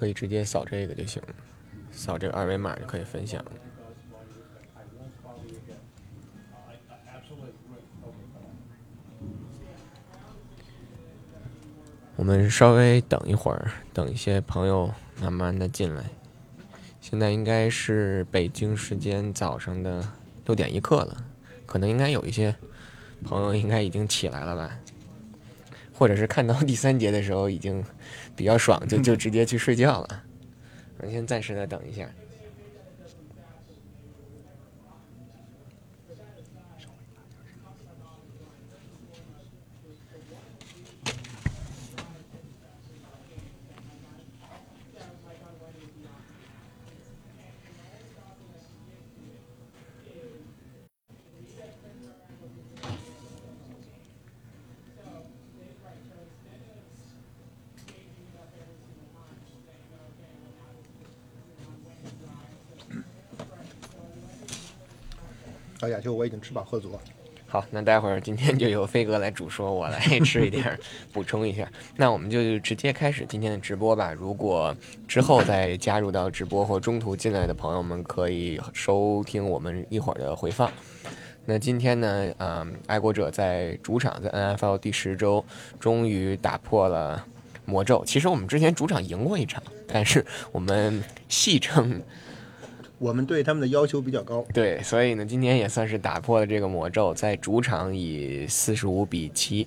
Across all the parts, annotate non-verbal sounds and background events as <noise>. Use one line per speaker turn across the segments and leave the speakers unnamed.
可以直接扫这个就行，扫这个二维码就可以分享。我们稍微等一会儿，等一些朋友慢慢的进来。现在应该是北京时间早上的六点一刻了，可能应该有一些朋友应该已经起来了吧，或者是看到第三节的时候已经比较爽，就就直接去睡觉了。我先暂时的等一下。
小亚秋，我已经吃饱喝足了。
好，那待会儿今天就由飞哥来主说，我来 <laughs> 吃一点，补充一下。那我们就直接开始今天的直播吧。如果之后再加入到直播或中途进来的朋友们，可以收听我们一会儿的回放。那今天呢，嗯，爱国者在主场在 NFL 第十周终于打破了魔咒。其实我们之前主场赢过一场，但是我们戏称。
我们对他们的要求比较高，
对，所以呢，今天也算是打破了这个魔咒，在主场以四十五比七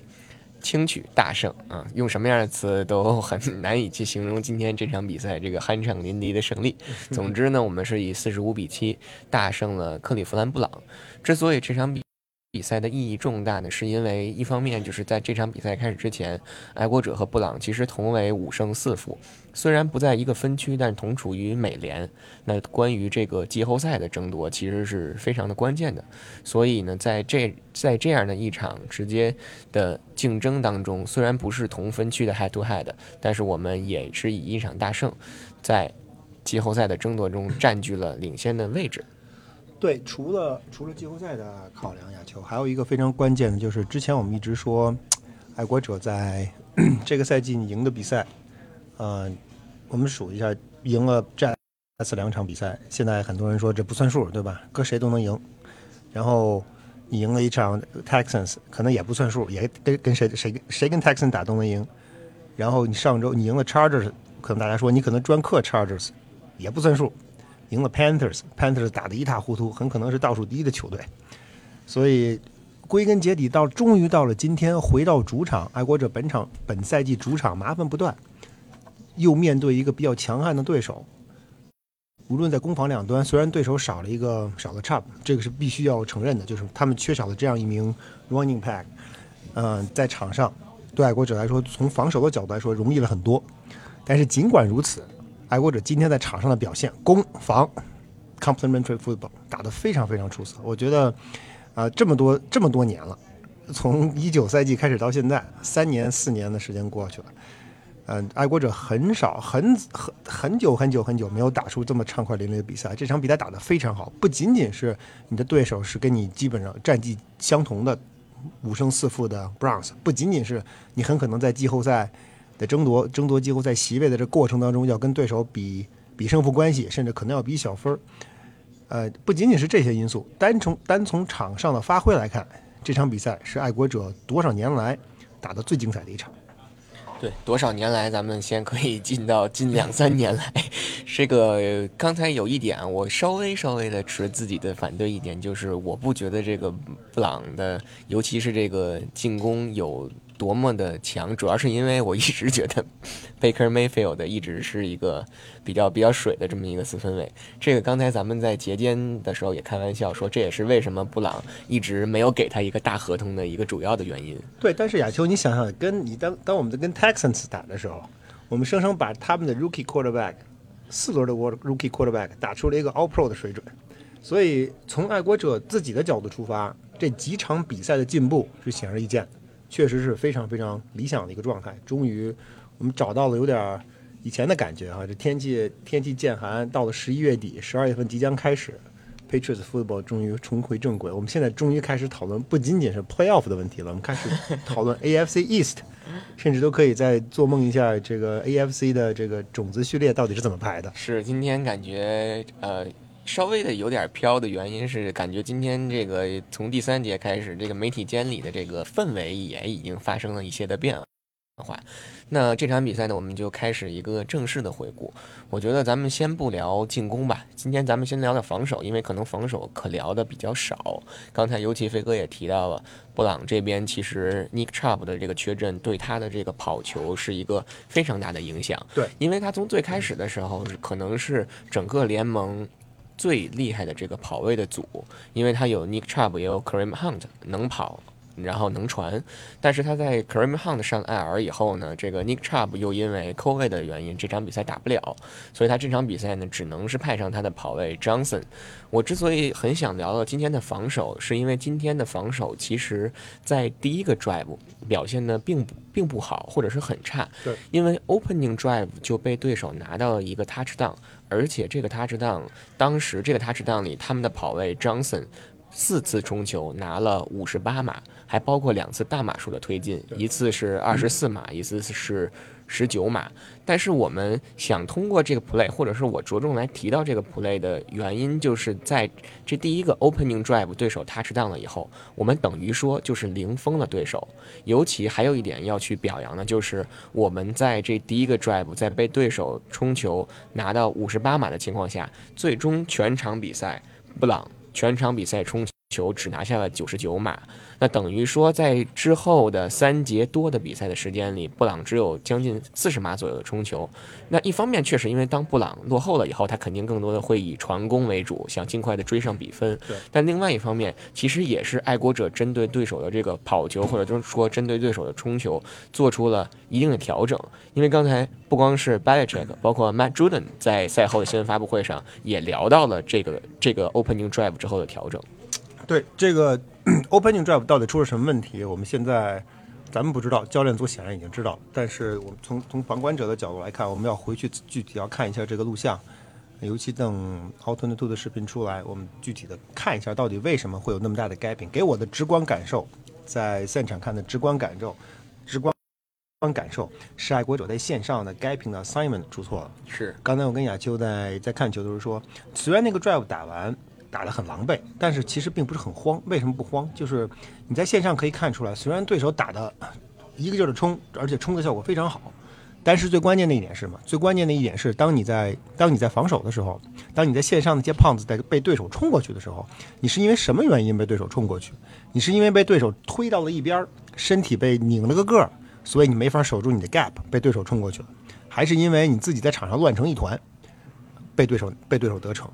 轻取大胜啊！用什么样的词都很难以去形容今天这场比赛这个酣畅淋漓的胜利。<laughs> 总之呢，我们是以四十五比七大胜了克利夫兰布朗。之所以这场比比赛的意义重大呢，是因为一方面就是在这场比赛开始之前，爱国者和布朗其实同为五胜四负，虽然不在一个分区，但同处于美联。那关于这个季后赛的争夺，其实是非常的关键的。所以呢，在这在这样的一场直接的竞争当中，虽然不是同分区的 head to head，但是我们也是以一场大胜，在季后赛的争夺中占据了领先的位置。
对，除了除了季后赛的考量，亚球还有一个非常关键的，就是之前我们一直说，爱国者在 <clears throat> 这个赛季你赢的比赛，呃，我们数一下，赢了这次两场比赛。现在很多人说这不算数，对吧？搁谁都能赢。然后你赢了一场 Texans，可能也不算数，也跟跟谁谁谁跟 Texans 打都能赢。然后你上周你赢了 Chargers，可能大家说你可能专克 Chargers，也不算数。赢了 Panthers，Panthers 打得一塌糊涂，很可能是倒数第一的球队。所以归根结底，到终于到了今天，回到主场，爱国者本场本赛季主场麻烦不断，又面对一个比较强悍的对手。无论在攻防两端，虽然对手少了一个少了 Chub，这个是必须要承认的，就是他们缺少了这样一名 running back。嗯，在场上对爱国者来说，从防守的角度来说容易了很多。但是尽管如此。爱国者今天在场上的表现，攻防 complementary football 打得非常非常出色。我觉得，啊，这么多这么多年了，从一九赛季开始到现在，三年四年的时间过去了，嗯，爱国者很少很很很久很久很久没有打出这么畅快淋漓的比赛。这场比赛打得非常好，不仅仅是你的对手是跟你基本上战绩相同的五胜四负的 Browns，不仅仅是你很可能在季后赛。争夺争夺季后赛席位的这过程当中，要跟对手比比胜负关系，甚至可能要比小分儿。呃，不仅仅是这些因素，单从单从场上的发挥来看，这场比赛是爱国者多少年来打的最精彩的一场。
对，多少年来，咱们先可以进到近两三年来，<laughs> 这个刚才有一点，我稍微稍微的持自己的反对一点，就是我不觉得这个布朗的，尤其是这个进攻有。多么的强，主要是因为我一直觉得 <laughs> Baker Mayfield 一直是一个比较比较水的这么一个四分卫。这个刚才咱们在节间的时候也开玩笑说，这也是为什么布朗一直没有给他一个大合同的一个主要的原因。
对，但是亚秋，你想想，跟你当当我们在跟 Texans 打的时候，我们生生把他们的 Rookie Quarterback 四轮的 Rookie Quarterback 打出了一个 All Pro 的水准。所以从爱国者自己的角度出发，这几场比赛的进步是显而易见的。确实是非常非常理想的一个状态。终于，我们找到了有点以前的感觉啊！这天气天气渐寒，到了十一月底、十二月份即将开始，Patriots football 终于重回正轨，我们现在终于开始讨论不仅仅是 playoff 的问题了，我们开始讨论 AFC East，<laughs> 甚至都可以再做梦一下这个 AFC 的这个种子序列到底是怎么排的。
是今天感觉呃稍微的有点飘的原因是，感觉今天这个从第三节开始，这个媒体间里的这个氛围也已经发生了一些的变化。那这场比赛呢，我们就开始一个正式的回顾。我觉得咱们先不聊进攻吧，今天咱们先聊聊防守，因为可能防守可聊的比较少。刚才尤其飞哥也提到了，布朗这边其实 Nick Chubb 的这个缺阵对他的这个跑球是一个非常大的影响。
对，
因为他从最开始的时候可能是整个联盟最厉害的这个跑位的组，因为他有 Nick Chubb，也有 Kareem Hunt 能跑。然后能传，但是他在 Kareem Hunt 上 IR 以后呢，这个 Nick Chubb 又因为扣位的原因，这场比赛打不了，所以他这场比赛呢，只能是派上他的跑位 Johnson。我之所以很想聊聊今天的防守，是因为今天的防守其实在第一个 drive 表现的并不并不好，或者是很差。
对，
因为 opening drive 就被对手拿到了一个 touchdown，而且这个 touchdown 当时这个 touchdown 里他们的跑位 Johnson。四次冲球拿了五十八码，还包括两次大码数的推进，一次是二十四码，一次是十九码。但是我们想通过这个 play，或者是我着重来提到这个 play 的原因，就是在这第一个 opening drive 对手 touch down 了以后，我们等于说就是零封了对手。尤其还有一点要去表扬的，就是我们在这第一个 drive 在被对手冲球拿到五十八码的情况下，最终全场比赛布朗。全场比赛冲球只拿下了九十九码，那等于说在之后的三节多的比赛的时间里，布朗只有将近四十码左右的冲球。那一方面确实因为当布朗落后了以后，他肯定更多的会以传攻为主，想尽快的追上比分。
对。
但另外一方面，其实也是爱国者针对对手的这个跑球，或者就是说针对对手的冲球，做出了一定的调整。因为刚才不光是 Belichick，包括 Matt Juden 在赛后的新闻发布会上也聊到了这个这个 Opening Drive 之后的调整。
对这个 <clears throat> Opening Drive 到底出了什么问题？我们现在咱们不知道，教练组显然已经知道。但是我们从从旁观者的角度来看，我们要回去具体要看一下这个录像，尤其等 Alternate 的视频出来，我们具体的看一下到底为什么会有那么大的 gaping。给我的直观感受，在现场看的直观感受，直观感受是爱国者在线上的 gaping 的 assignment 出错了。
是，
刚才我跟亚秋在在看球的时候说，虽然那个 drive 打完。打得很狼狈，但是其实并不是很慌。为什么不慌？就是你在线上可以看出来，虽然对手打的一个劲儿的冲，而且冲的效果非常好，但是最关键的一点是什么？最关键的一点是，当你在当你在防守的时候，当你在线上那些胖子在被对手冲过去的时候，你是因为什么原因被对手冲过去？你是因为被对手推到了一边，身体被拧了个个儿，所以你没法守住你的 gap，被对手冲过去了？还是因为你自己在场上乱成一团，被对手被对手得逞？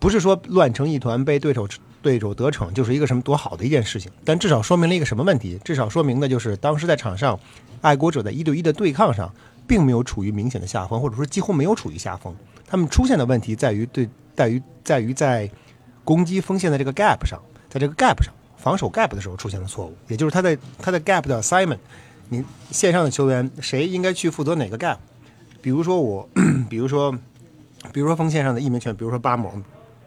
不是说乱成一团被对手对手得逞就是一个什么多好的一件事情，但至少说明了一个什么问题？至少说明的就是当时在场上，爱国者在一对一的对抗上，并没有处于明显的下风，或者说几乎没有处于下风。他们出现的问题在于对在于在于在攻击锋线的这个 gap 上，在这个 gap 上防守 gap 的时候出现了错误，也就是他在他的 gap 的 assignment，你线上的球员谁应该去负责哪个 gap？比如说我，比如说比如说锋线上的一名球员，比如说巴姆。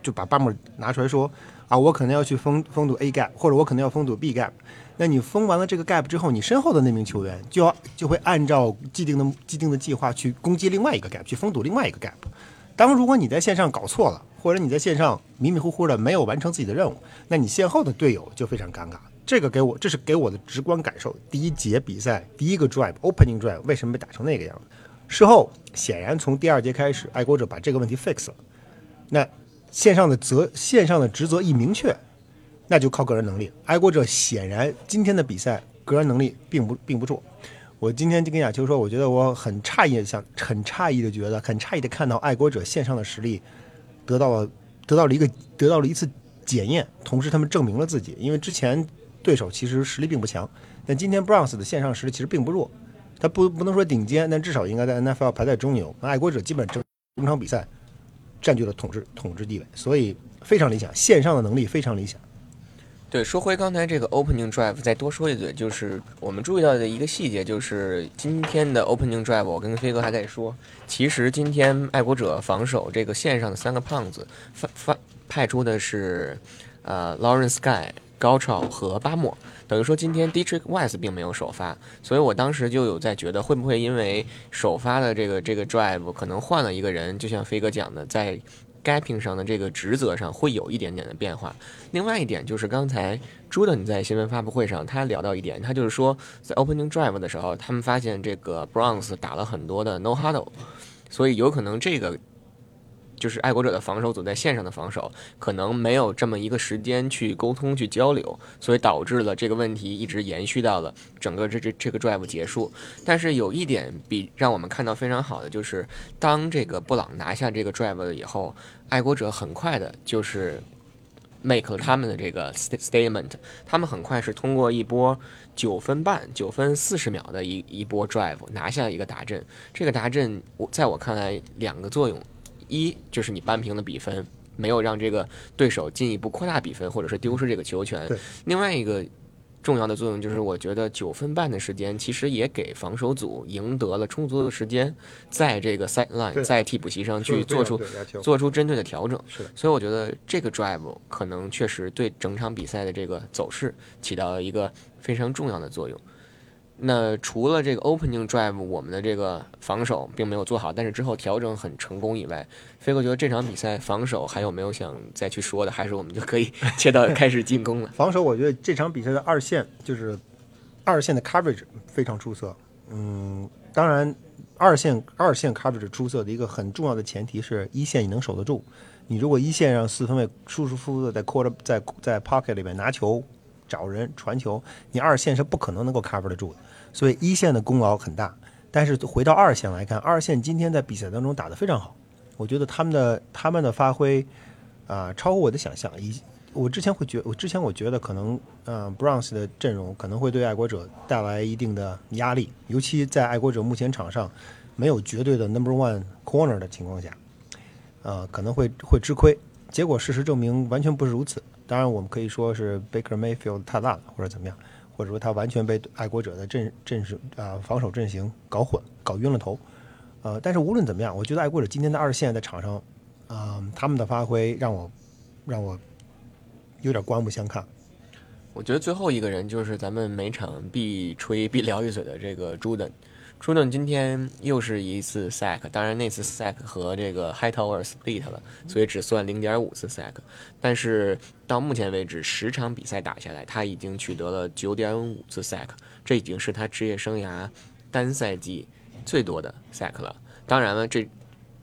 就把巴姆拿出来说啊，我可能要去封封堵 A gap，或者我可能要封堵 B gap。那你封完了这个 gap 之后，你身后的那名球员就要就会按照既定的既定的计划去攻击另外一个 gap，去封堵另外一个 gap。当如果你在线上搞错了，或者你在线上迷迷糊糊的没有完成自己的任务，那你线后的队友就非常尴尬。这个给我这是给我的直观感受。第一节比赛第一个 drive opening drive 为什么被打成那个样子？事后显然从第二节开始，爱国者把这个问题 fix 了。那。线上的责线上的职责一明确，那就靠个人能力。爱国者显然今天的比赛个人能力并不并不弱。我今天就跟亚秋说，我觉得我很诧异，想很诧异的觉得，很诧异的看到爱国者线上的实力得到了得到了一个得到了一次检验，同时他们证明了自己。因为之前对手其实实力并不强，但今天 Browns 的线上实力其实并不弱。他不不能说顶尖，但至少应该在 NFL 排在中游。爱国者基本整整场比赛。占据了统治统治地位，所以非常理想。线上的能力非常理想。
对，说回刚才这个 opening drive，再多说一嘴，就是我们注意到的一个细节，就是今天的 opening drive，我跟飞哥还在说，其实今天爱国者防守这个线上的三个胖子发发派出的是呃 Lawrence Guy、高超和巴莫，等于说今天 Dietrich Weiss 并没有首发，所以我当时就有在觉得会不会因为首发的这个这个 Drive 可能换了一个人，就像飞哥讲的，在 Gapping 上的这个职责上会有一点点的变化。另外一点就是刚才朱的你在新闻发布会上他聊到一点，他就是说在 Opening Drive 的时候，他们发现这个 Bronze 打了很多的 No Huddle，所以有可能这个。就是爱国者的防守组在线上的防守，可能没有这么一个时间去沟通、去交流，所以导致了这个问题一直延续到了整个这这这个 drive 结束。但是有一点比让我们看到非常好的，就是当这个布朗拿下这个 drive 了以后，爱国者很快的就是 make 了他们的这个 statement，他们很快是通过一波九分半、九分四十秒的一一波 drive 拿下一个达阵。这个达阵，我在我看来两个作用。一就是你扳平了比分，没有让这个对手进一步扩大比分，或者是丢失这个球权。另外一个重要的作用就是，我觉得九分半的时间其实也给防守组赢得了充足的时间，在这个 sideline 在替补席上去做出做出针对的调整。所以我觉得这个 drive 可能确实对整场比赛的这个走势起到了一个非常重要的作用。那除了这个 opening drive，我们的这个防守并没有做好，但是之后调整很成功以外，飞哥觉得这场比赛防守还有没有想再去说的？还是我们就可以 <laughs> 切到开始进攻了？
防守，我觉得这场比赛的二线就是二线的 coverage 非常出色。嗯，当然，二线二线 coverage 出色的一个很重要的前提是一线你能守得住。你如果一线让四分卫舒舒服服的在 quarter 在在 pocket 里面拿球。找人传球，你二线是不可能能够 cover 得住的，所以一线的功劳很大。但是回到二线来看，二线今天在比赛当中打得非常好，我觉得他们的他们的发挥啊超乎我的想象。以我之前会觉，我之前我觉得可能嗯 Browns 的阵容可能会对爱国者带来一定的压力，尤其在爱国者目前场上没有绝对的 number one corner 的情况下，呃可能会会吃亏。结果事实证明完全不是如此。当然，我们可以说是 Baker Mayfield 太烂了，或者怎么样，或者说他完全被爱国者的阵阵势啊防守阵型搞混、搞晕了头。呃，但是无论怎么样，我觉得爱国者今天的二线在场上，啊，他们的发挥让我让我有点刮目相看。
我觉得最后一个人就是咱们每场必吹必聊一嘴的这个 Jordan。朱顿今天又是一次 sack，当然那次 sack 和这个 Hightower split 了，所以只算零点五次 sack。但是到目前为止，十场比赛打下来，他已经取得了九点五次 sack，这已经是他职业生涯单赛季最多的 sack 了。当然了，这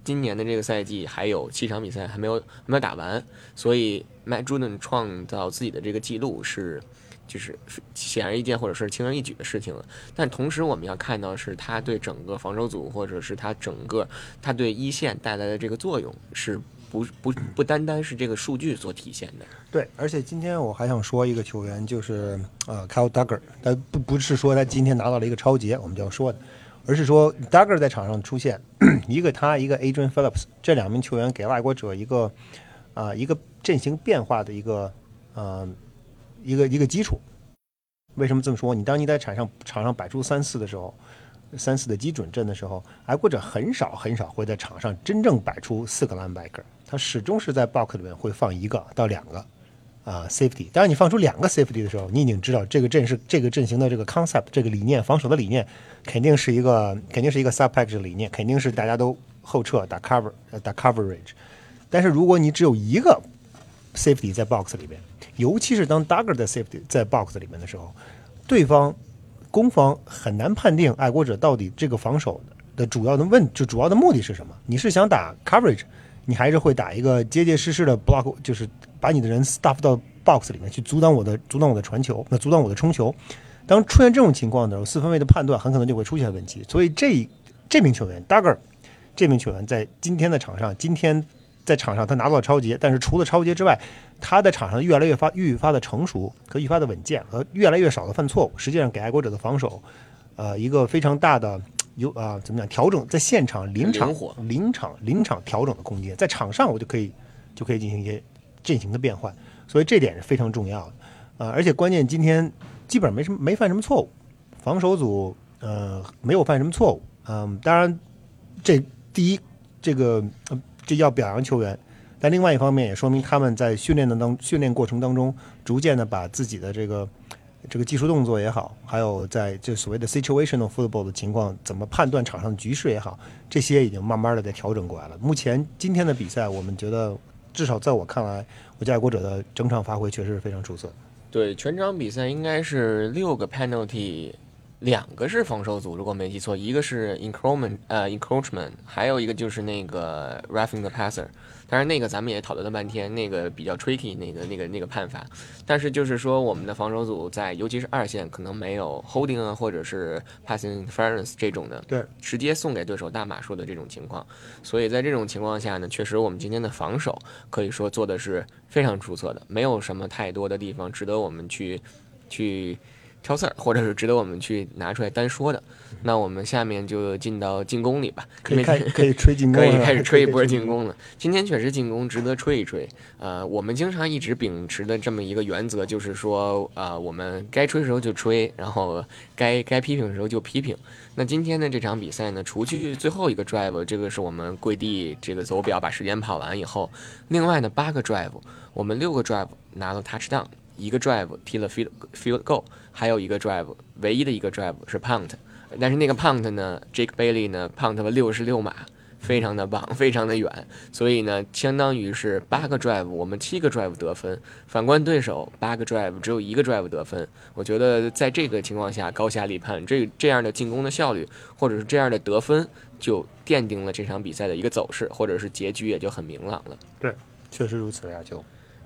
今年的这个赛季还有七场比赛还没有没有打完，所以 Matt Juden 创造自己的这个记录是。就是显而易见或者是轻而易举的事情了，但同时我们要看到是他对整个防守组或者是他整个他对一线带来的这个作用是不不不单单是这个数据所体现的。
对，而且今天我还想说一个球员，就是呃 Kyle Duggar，他不不是说他今天拿到了一个超节，我们就要说的，而是说 Duggar 在场上出现，一个他一个 Adrian Phillips 这两名球员给外国者一个啊一个阵型变化的一个呃。一个一个基础，为什么这么说？你当你在场上场上摆出三四的时候，三四的基准阵的时候，爱国者很少很少会在场上真正摆出四个 linebacker，他始终是在 box 里面会放一个到两个啊 safety。当然，你放出两个 safety 的时候，你已经知道这个阵是这个阵型的这个 concept，这个理念，防守的理念肯定是一个肯定是一个 sub package 的理念，肯定是大家都后撤打 cover 打 coverage。但是如果你只有一个 safety 在 box 里边，尤其是当 Duggar 的 safety 在 box 里面的时候，对方攻方很难判定爱国者到底这个防守的主要的问就主要的目的是什么？你是想打 coverage，你还是会打一个结结实实的 block，就是把你的人 stuff 到 box 里面去阻挡我的阻挡我的传球，那阻挡我的冲球。当出现这种情况的时候，四分卫的判断很可能就会出现问题。所以这这名球员 Duggar 这名球员在今天的场上，今天。在场上，他拿到了超节，但是除了超节之外，他在场上越来越发愈发的成熟和愈发的稳健，和越来越少的犯错误。实际上，给爱国者的防守，呃，一个非常大的有啊，怎么讲？调整在现场临场临场临场调整的空间，在场上我就可以就可以进行一些阵型的变换，所以这点是非常重要的啊！而且关键今天基本上没什么没犯什么错误，防守组呃没有犯什么错误，嗯，当然这第一这个。这要表扬球员，但另外一方面也说明他们在训练的当训练过程当中，逐渐的把自己的这个这个技术动作也好，还有在这所谓的 situational football 的情况，怎么判断场上局势也好，这些已经慢慢的在调整过来了。目前今天的比赛，我们觉得至少在我看来，我家爱国者的整场发挥确实是非常出色。
对，全场比赛应该是六个 penalty。两个是防守组，如果没记错，一个是 encroachment，呃 encroachment，还有一个就是那个 roughing the passer。当然那个咱们也讨论了半天，那个比较 tricky，那个那个那个判罚。但是就是说我们的防守组在，尤其是二线，可能没有 holding 啊，或者是 passing interference 这种的，
对，
直接送给对手大码数的这种情况。所以在这种情况下呢，确实我们今天的防守可以说做的是非常出色的，没有什么太多的地方值得我们去去。挑刺儿，或者是值得我们去拿出来单说的。那我们下面就进到进攻里吧，
可以开可以吹进攻，<laughs>
可以开始吹一波 <laughs> 进攻了。今天确实进攻值得吹一吹。呃，我们经常一直秉持的这么一个原则，就是说，呃，我们该吹的时候就吹，然后该该批评的时候就批评。那今天的这场比赛呢，除去最后一个 drive，这个是我们跪地这个走表把时间跑完以后，另外呢八个 drive，我们六个 drive 拿了 touchdown。一个 drive 踢了 field field goal，还有一个 drive，唯一的一个 drive 是 punt，但是那个 punt 呢，Jake Bailey 呢 punt 了六十六码，非常的棒，非常的远，所以呢，相当于是八个 drive，我们七个 drive 得分，反观对手八个 drive 只有一个 drive 得分，我觉得在这个情况下高下立判，这这样的进攻的效率，或者是这样的得分，就奠定了这场比赛的一个走势，或者是结局也就很明朗了。
对，确实如此，亚秋。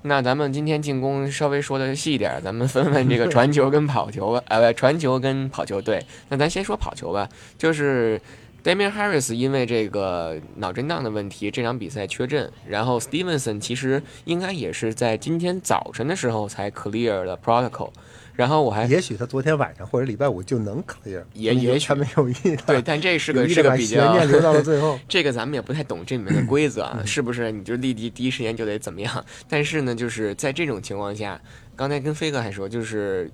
那咱们今天进攻稍微说的细一点，咱们分分这个传球跟跑球吧。呃，传球跟跑球，对。那咱先说跑球吧，就是 Damian Harris 因为这个脑震荡的问题，这场比赛缺阵。然后 Stevenson 其实应该也是在今天早晨的时候才 clear 的 protocol。然后我还
也许他昨天晚上或者礼拜五就能 clear，
也也许
他没有意
对，但这是个是个比较
留到了最后。<laughs>
这个咱们也不太懂这里面的规则啊，是不是？你就立即第一时间就得怎么样？但是呢，就是在这种情况下，刚才跟飞哥还说，就是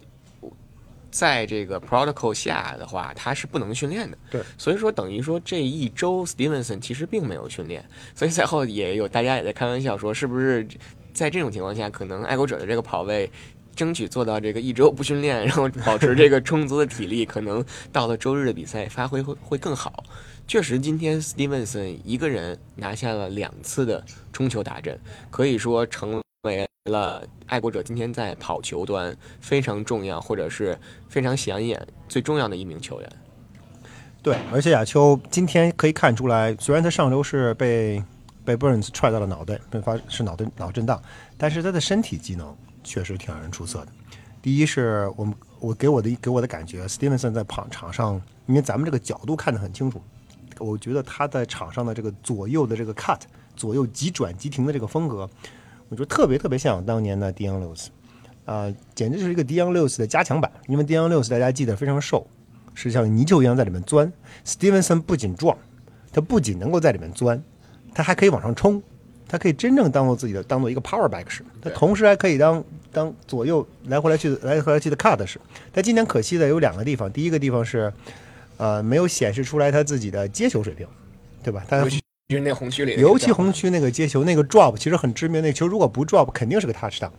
在这个 protocol 下的话，他是不能训练的。
对，
所以说等于说这一周 Stevenson 其实并没有训练，所以赛后也有大家也在开玩笑说，是不是在这种情况下，可能爱国者的这个跑位。争取做到这个一周不训练，然后保持这个 <laughs> 充足的体力，可能到了周日的比赛发挥会会更好。确实，今天 Stevenson 一个人拿下了两次的冲球打阵，可以说成为了爱国者今天在跑球端非常重要或者是非常显眼最重要的一名球员。
对，而且亚秋今天可以看出来，虽然他上周是被被 Burns 踹到了脑袋，被发是脑袋脑震荡，但是他的身体机能。确实挺让人出色的。第一是我们我给我的给我的感觉，Stevenson 在场场上，因为咱们这个角度看得很清楚，我觉得他在场上的这个左右的这个 cut，左右急转急停的这个风格，我觉得特别特别像当年的 Dion Lewis，啊，简直就是一个 Dion Lewis 的加强版。因为 Dion Lewis 大家记得非常瘦，是像泥鳅一样在里面钻。Stevenson 不仅壮，他不仅能够在里面钻，他还可以往上冲。他可以真正当做自己的，当做一个 power back 使，他同时还可以当当左右来回来去来回来去的 cut 是。但今年可惜的有两个地方，第一个地方是，呃，没有显示出来他自己的接球水平，对吧？他
尤其那红区里，
尤其红区那个接球那个 drop 其实很致命，那球如果不 drop 肯定是个 touchdown。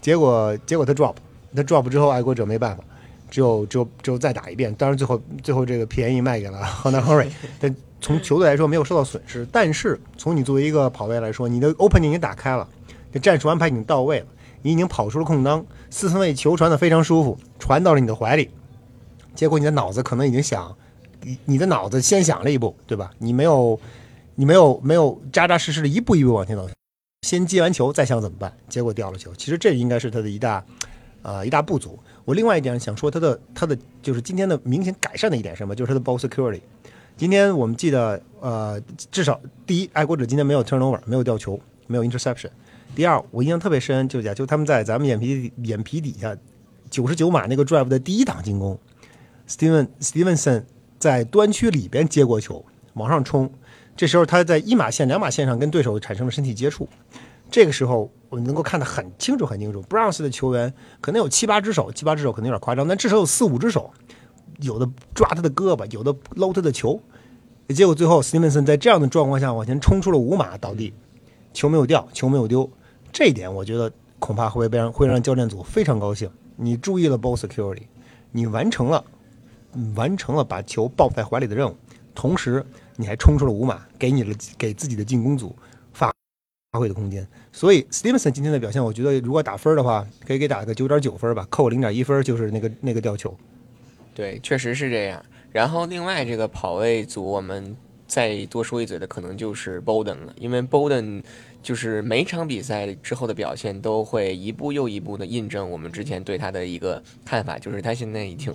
结果结果他 drop，他 drop 之后爱国者没办法，只有只有只有再打一遍。当然最后最后这个便宜卖给了 <laughs> Hunter Henry，但。从球队来说没有受到损失，但是从你作为一个跑位来说，你的 opening 已经打开了，这战术安排已经到位了，你已经跑出了空当，四分卫球传的非常舒服，传到了你的怀里，结果你的脑子可能已经想，你的脑子先想了一步，对吧？你没有，你没有没有扎扎实实的一步一步往前走，先接完球再想怎么办，结果掉了球。其实这应该是他的一大，呃一大不足。我另外一点想说，他的他的就是今天的明显改善的一点什么，就是他的 ball security。今天我们记得，呃，至少第一，爱国者今天没有 turnover，没有掉球，没有 interception。第二，我印象特别深，就是讲，就他们在咱们眼皮眼皮底下九十九码那个 drive 的第一档进攻，Steven Stevenson 在端区里边接过球，往上冲，这时候他在一码线、两码线上跟对手产生了身体接触，这个时候我们能够看得很清楚、很清楚。Browns 的球员可能有七八只手，七八只手可能有点夸张，但至少有四五只手。有的抓他的胳膊，有的搂他的球，结果最后斯蒂文森在这样的状况下往前冲出了五码倒地，球没有掉，球没有丢，这一点我觉得恐怕会被让会让教练组非常高兴。你注意了 ball security，你完成了，完成了把球抱在怀里的任务，同时你还冲出了五码，给你了给自己的进攻组发发挥的空间。所以 Stevenson 今天的表现，我觉得如果打分的话，可以给打个九点九分吧，扣零点一分就是那个那个吊球。
对，确实是这样。然后另外这个跑位组，我们。再多说一嘴的可能就是 Bowden 了，因为 Bowden 就是每场比赛之后的表现都会一步又一步的印证我们之前对他的一个看法，就是他现在已经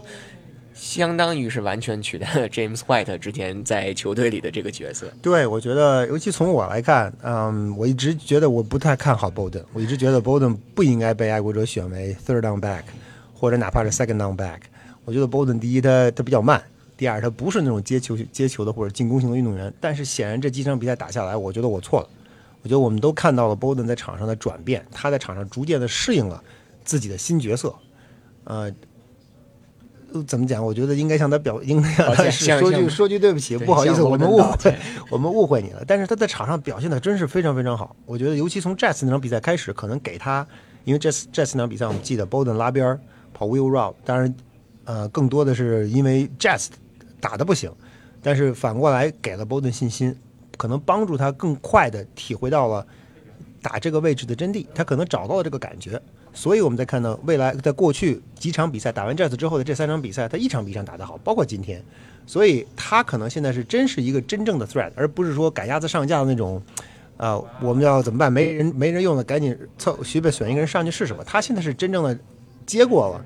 相当于是完全取代了 James White 之前在球队里的这个角色。
对，我觉得，尤其从我来看，嗯，我一直觉得我不太看好 Bowden，我一直觉得 Bowden 不应该被爱国者选为 third down back，或者哪怕是 second down back。我觉得 Bowden 第一，他他比较慢。第二，他不是那种接球接球的或者进攻型的运动员，但是显然这几场比赛打下来，我觉得我错了。我觉得我们都看到了 Bowden 在场上的转变，他在场上逐渐的适应了自己的新角色。呃，怎么讲？我觉得应该向他表，应该向他说句说句对不起，不好意思，我们误会，我们误会你了。但是他在场上表现的真是非常非常好。我觉得，尤其从 Jets 那场比赛开始，可能给他，因为 Jets Jets 那场比赛我们记得 Bowden 拉边跑 Will Route，当然，呃，更多的是因为 Jets。打的不行，但是反过来给了 Bowden 信心，可能帮助他更快的体会到了打这个位置的真谛，他可能找到了这个感觉。所以我们在看到未来，在过去几场比赛打完这次之后的这三场比赛，他一场比一场打得好，包括今天。所以他可能现在是真是一个真正的 threat，而不是说赶鸭子上架的那种。啊，我们要怎么办？没人没人用了，赶紧凑随便选一个人上去试试吧。他现在是真正的接过了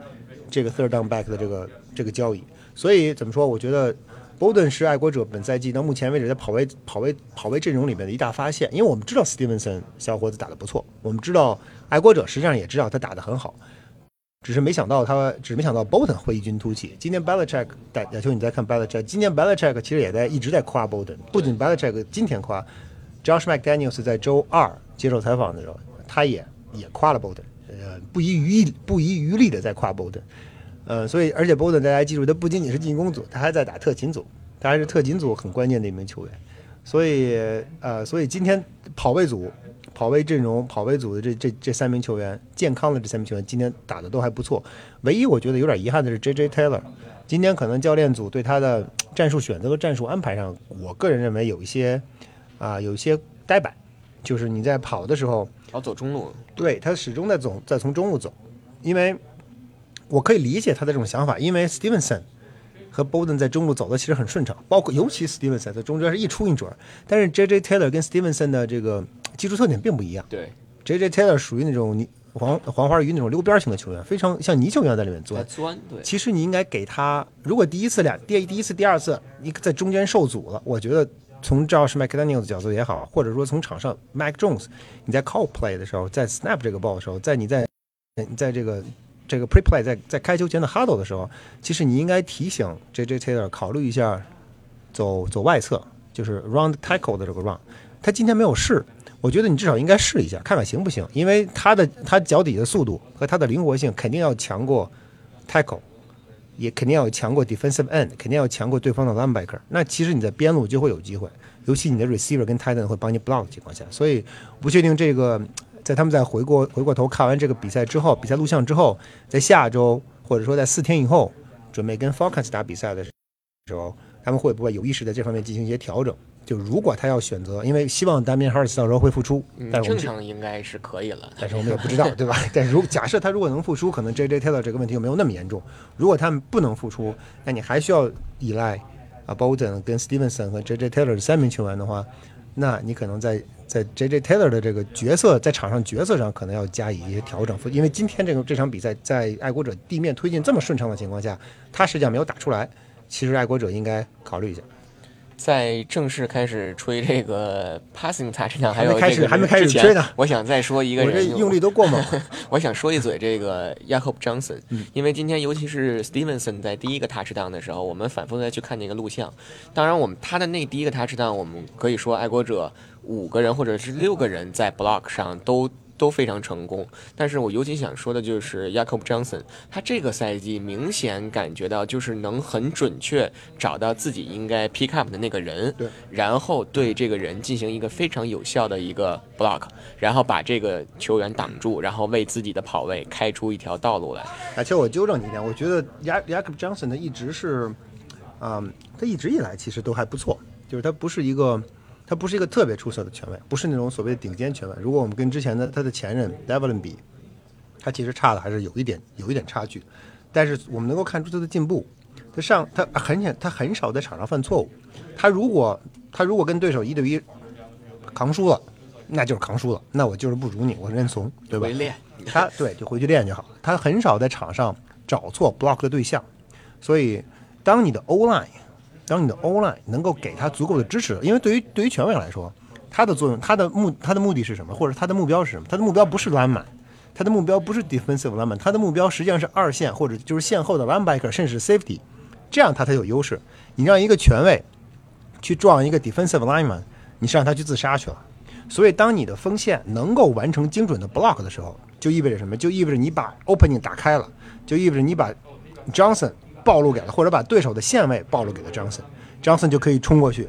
这个 third down back 的这个这个交易。所以怎么说？我觉得，Bowden 是爱国者本赛季到目前为止在跑位跑位跑位阵容里面的一大发现。因为我们知道 Stevenson 小伙子打得不错，我们知道爱国者实际上也知道他打得很好，只是没想到他，只是没想到 Bowden 会异军突起。今天 Belichick 打亚球，你在看 Belichick，今天 Belichick 其实也在一直在夸 Bowden，不仅 Belichick 今天夸，Josh McDaniels 在周二接受采访的时候，他也也夸了 Bowden，呃，不遗余力不遗余力的在夸 Bowden。呃，所以而且 Bowden 大家记住，他不仅仅是进攻组，他还在打特勤组，他还是特勤组很关键的一名球员。所以呃，所以今天跑位组、跑位阵容、跑位组的这这这三名球员健康的这三名球员今天打的都还不错。唯一我觉得有点遗憾的是 J.J. Taylor，今天可能教练组对他的战术选择和战术安排上，我个人认为有一些啊有一些呆板，就是你在跑的时候
老走中路，
对他始终在走在从中路走，因为。我可以理解他的这种想法，因为 Stevenson 和 Bowden 在中路走的其实很顺畅，包括尤其 Stevenson 在中间是一出一准。但是 J.J. Taylor 跟 Stevenson 的这个技术特点并不一样。
对
，J.J. Taylor 属于那种泥黄黄花鱼那种溜边型的球员，非常像泥鳅一样在里面钻。
钻，对。
其实你应该给他，如果第一次俩第第一次第二次你在中间受阻了，我觉得从 Josh McDaniel 的角度也好，或者说从场上 Mac Jones 你在 call play 的时候，在 snap 这个 ball 的时候，在你在你在这个。这个 pre play 在在开球前的 huddle 的时候，其实你应该提醒 J J Taylor 考虑一下走走外侧，就是 round tackle 的这个 run。他今天没有试，我觉得你至少应该试一下，看看行不行。因为他的他脚底的速度和他的灵活性肯定要强过 tackle，也肯定要强过 defensive end，肯定要强过对方的 linebacker。那其实你在边路就会有机会，尤其你的 receiver 跟 tighten 会帮你 block 的情况下，所以不确定这个。在他们在回过回过头看完这个比赛之后，比赛录像之后，在下周或者说在四天以后，准备跟 Falcons 打比赛的时候，他们会不会有意识在这方面进行一些调整？就如果他要选择，因为希望 Damian Harris 到时候会复出，但是
正常应该是可以了，
但是我们也不知道，对吧？<laughs> 但如假设他如果能复出，可能 JJ Taylor 这个问题就没有那么严重。如果他们不能复出，那你还需要依赖啊 Bolden 跟 Stevenson 和 JJ Taylor 三名球员的话，那你可能在。在 J.J. Taylor 的这个角色，在场上角色上可能要加以一些调整，因为今天这个这场比赛在爱国者地面推进这么顺畅的情况下，他实际上没有打出来。其实爱国者应该考虑一下。
在正式开始吹这个 <laughs> passing 差之前，还有
开始还没开始吹呢。
我想再说一个人，
用力都过猛。<laughs>
我想说一嘴这个 <laughs> Jacob Johnson，因为今天尤其是 Stevenson 在第一个 touchdown 的时候，我们反复再去看那个录像。当然，我们他的那第一个 touchdown，我们可以说爱国者五个人或者是六个人在 block 上都都非常成功。但是我尤其想说的就是 Jacob Johnson，他这个赛季明显感觉到就是能很准确找到自己应该 pick up 的那个人，
对，
然后对这个人进行一个非常有效的一个 block，然后把这个球员挡住，然后为自己的跑位开出一条道路来。
而且我纠正你一点，我觉得 Jacob Johnson 他一直是，嗯，他一直以来其实都还不错，就是他不是一个。他不是一个特别出色的权威，不是那种所谓的顶尖权威。如果我们跟之前的他的前任 Devlin 比，他其实差的还是有一点有一点差距。但是我们能够看出他的进步。他上他很显，他很少在场上犯错误。他如果他如果跟对手一对一扛输了，那就是扛输了，那我就是不如你，我认怂，对吧？他对就回去练就好。他很少在场上找错 block 的对象，所以当你的 O line。当你的 online 能够给他足够的支持，因为对于对于权威来说，他的作用，他的目他的目的是什么，或者他的目标是什么？他的目标不是篮板，他的目标不是 defensive 篮板，他的目标实际上是二线或者就是线后的 linebacker，甚至是 safety，这样他才有优势。你让一个权威去撞一个 defensive lineman，你是让他去自杀去了。所以当你的锋线能够完成精准的 block 的时候，就意味着什么？就意味着你把 opening 打开了，就意味着你把 Johnson。暴露给了，或者把对手的线位暴露给了张森，张森就可以冲过去